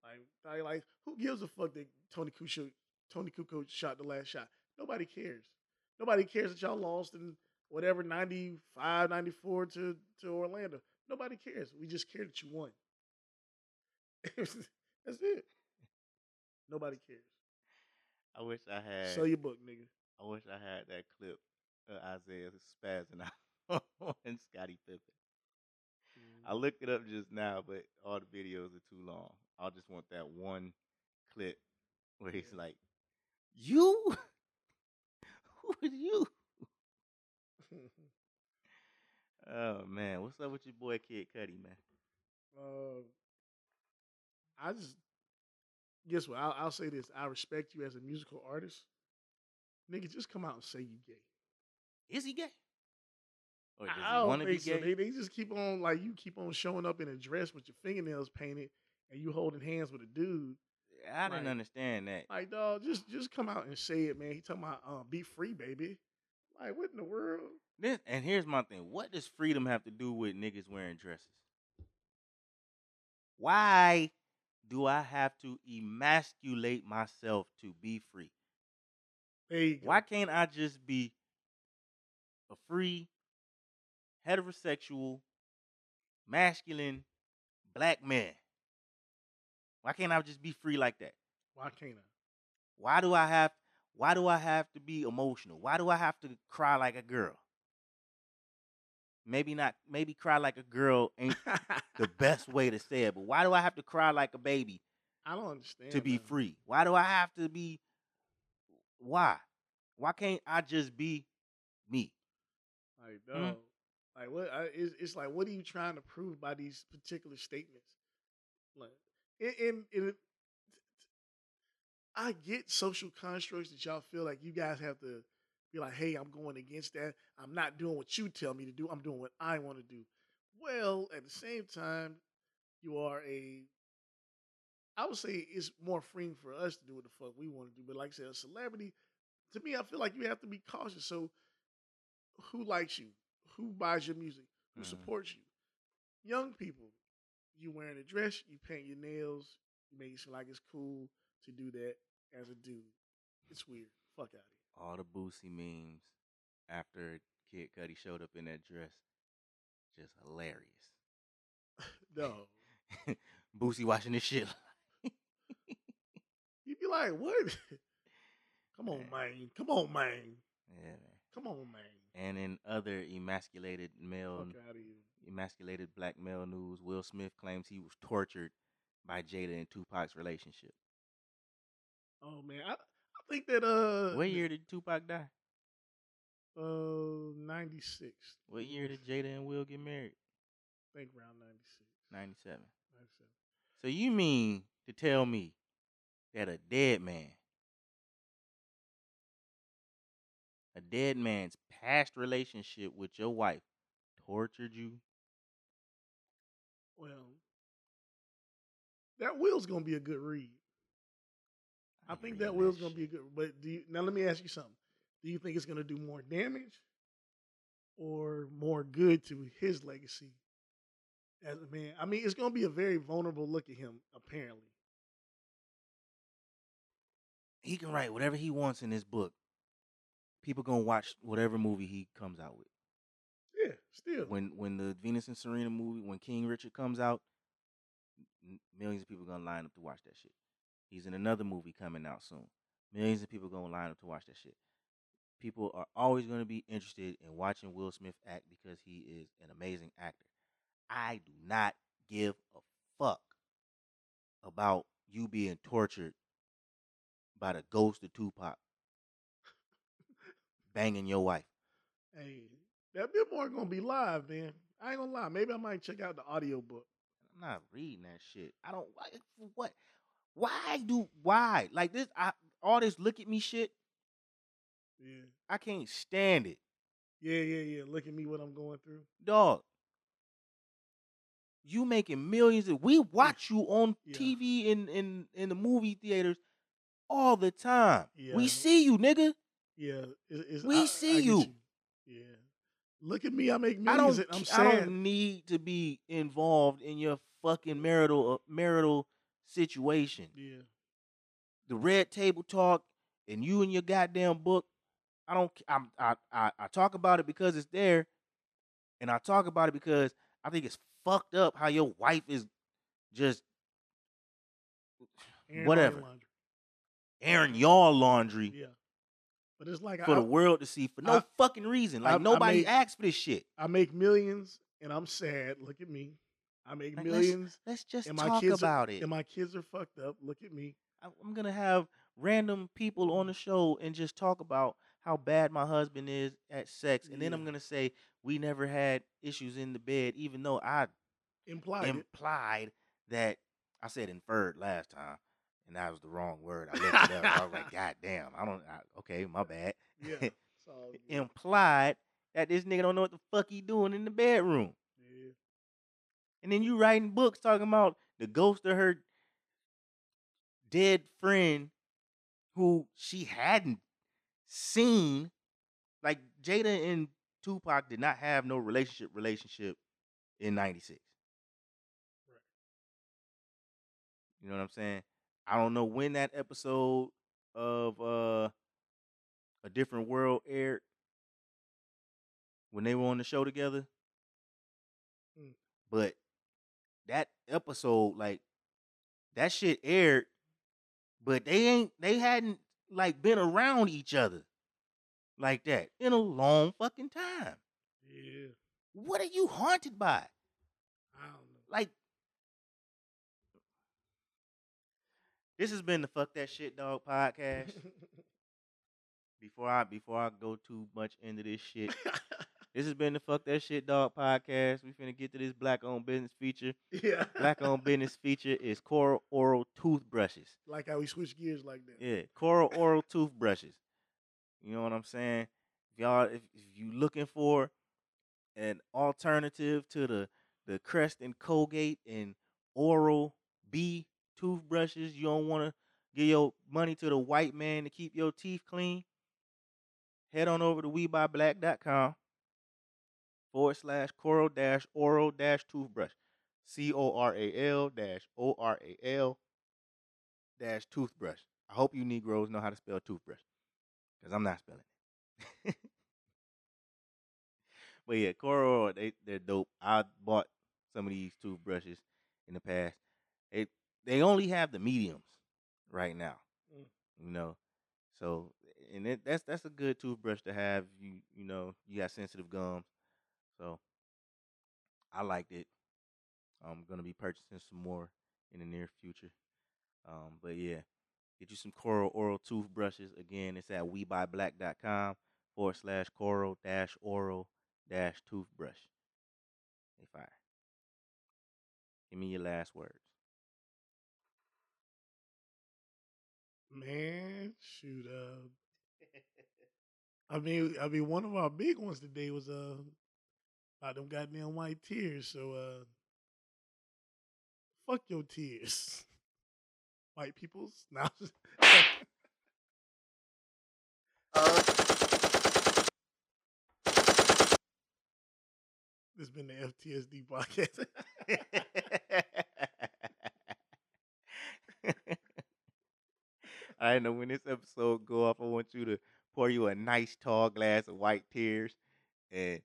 Like, like who gives a fuck that Toni Kukoc, Toni Kukoc shot the last shot? Nobody cares. Nobody cares that y'all lost in whatever 95, 94 to, to Orlando. Nobody cares. We just care that you won. That's it. Nobody cares. I wish I had Sell your book, nigga. I wish I had that clip of Isaiah spazzing out on Scottie Pippen. I mm-hmm. looked it up just now, but all the videos are too long. I just want that one clip where he's like, "You, who are you?" Oh man, what's up with your boy Kid Cudi, man? uh, I just guess what? I'll, I'll say this: I respect you as a musical artist. Nigga, just come out and say you gay. Is he gay? Or does I he don't want to be think so. They, they just keep on like you keep on showing up in a dress with your fingernails painted and you holding hands with a dude. I didn't like- understand that. Like, dog, just just come out and say it, man. He talking about uh, be free, baby. Like, what in the world? This, and here's my thing: What does freedom have to do with niggas wearing dresses? Why do I have to emasculate myself to be free? There you go. Why can't I just be a free, heterosexual, masculine black man? Why can't I just be free like that? Why can't I? Why do I have why do I have to be emotional? Why do I have to cry like a girl? Maybe not maybe cry like a girl ain't the best way to say it, but why do I have to cry like a baby I don't understand. to be free? Why do I have to be why? Why can't I just be me? Like, Hmm? Like, what? I, it's, it's like, what are you trying to prove by these particular statements? Like, in, in, in I get social constructs that y'all feel like you guys have to be like, hey, I'm going against that. I'm not doing what you tell me to do. I'm doing what I want to do. Well, at the same time, you are a. I would say it's more freeing for us to do what the fuck we want to do. But like I said, a celebrity, to me, I feel like you have to be cautious. So, who likes you? Who buys your music? Who Mhm. supports you? Young people, you wearing a dress, you paint your nails, you make it seem like it's cool to do that as a dude. It's weird. Fuck out of All the Boosie memes after Kid Cudi showed up in that dress, just hilarious. No. Boosie watching this shit. You'd be like, what? Come on, man. Come on, man. yeah, man. Come on, man. And in other emasculated male, Fuck out of here. emasculated black male news, Will Smith claims he was tortured by Jada and Tupac's relationship. Oh man, I, I think that uh What year did Tupac die? Uh, ninety six. What year did Jada and Will get married? I think around ninety six. 97. Ninety seven. So you mean to tell me that a dead man a dead man's past relationship with your wife tortured you? Well, that will's gonna be a good read. I ain't think that will's gonna be a good. But do you, now let me ask you something. Do you think it's gonna do more damage or more good to his legacy as a man? I mean, it's gonna be a very vulnerable look at him. Apparently, He can write whatever he wants in his book. People gonna watch whatever movie he comes out with. Still, When when the Venus and Serena movie, when King Richard comes out, millions of people gonna line up to watch that shit. He's in another movie coming out soon. Millions of people gonna line up to watch that shit. People are always gonna be interested in watching Will Smith act because he is an amazing actor. I do not give a fuck about you being tortured by the ghost of Tupac banging your wife. hey, that Billboard gonna be live, man. I ain't gonna lie. Maybe I might check out the audiobook. I'm not reading that shit. I don't. Why, for what? Why do why like this? I all this look at me shit. Yeah, I can't stand it, yeah, yeah, yeah. Look at me, what I'm going through. dog. You making millions. Of, we watch you on Yeah. TV in in in the movie theaters all the time. Yeah. We see you, nigga. Yeah, it, it's, We I- I see you. Yeah, look at me. I make millions. I don't, I'm I don't need to be involved in your fucking marital uh, marital situation. Yeah, the red table talk and you and your goddamn book i don't I'm, I, I i talk about it because it's there and i talk about it because i think it's fucked up how your wife is just Aaron Whatever. your airing y'all laundry Yeah, but it's like for I, the world to see for no I- fucking reason like I- nobody made- asked for this shit I make millions and I'm sad. Look at me. I make Like, let's millions let's just and talk about are, it and my kids are fucked up. Look at me. I- i'm gonna have random people on the show and just talk about how bad my husband is at sex and then i'm gonna say we never had issues in the bed even though i Implied. it. implied that I said inferred last time, and that was the wrong word. I looked it up. I was like, God damn, I don't. I, okay, my bad. Yeah, all implied that this nigga don't know what the fuck he doing in the bedroom, yeah. and then you writing books talking about the ghost of her dead friend who she hadn't seen. Like Jada and Tupac did not have no relationship relationship in '96. Right. You know what I'm saying? I don't know when that episode of uh a different world aired when they were on the show together. Mm. But that episode, like that shit aired, but they ain't they hadn't like been around each other like that in a long fucking time. Yeah. What are you haunted by? I don't know. Like this has been the fuck that shit dog podcast. before I before I go too much into this shit, this has been the fuck that shit dog podcast. We finna get to this black owned business feature. yeah. Black owned business feature is coral oral toothbrushes. like how we switch gears like that. Yeah, coral oral toothbrushes. You know what I'm saying? If y'all, if, if you looking for an alternative to the the Crest and Colgate and Oral B toothbrushes, you don't want to give your money to the white man to keep your teeth clean. Head on over to WeBuyBlack.com forward slash coral dash oral dash toothbrush. C O R A L dash O R A L dash toothbrush. I hope you Negroes know how to spell toothbrush because I'm not spelling it. but yeah, Coral, they they're dope. I bought some of these toothbrushes in the past. They they only have the mediums right now, Mm. you know. So and it, that's that's a good toothbrush to have. You you know you got sensitive gums, so I liked it. I'm gonna be purchasing some more in the near future. Um, but yeah, get you some Coral Oral toothbrushes. Again, it's at WeBuyBlack.com forward slash Coral dash Oral dash toothbrush. They fire. Give me your last words. Man, shoot. Uh, I mean, I mean, one of our big ones today was uh about them goddamn white tears. So uh, fuck your tears, white peoples. Now, this has been the FTSD podcast. I know when this episode go off, I want you to pour you a nice tall glass of white tears and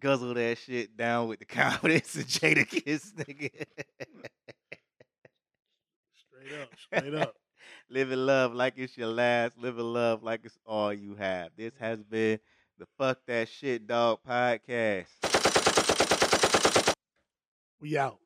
guzzle that shit down with the confidence of Jadakiss, nigga. straight up, straight up. Live in love like it's your last. Live in love like it's all you have. This has been the Fuck That Shit Dog podcast. We out.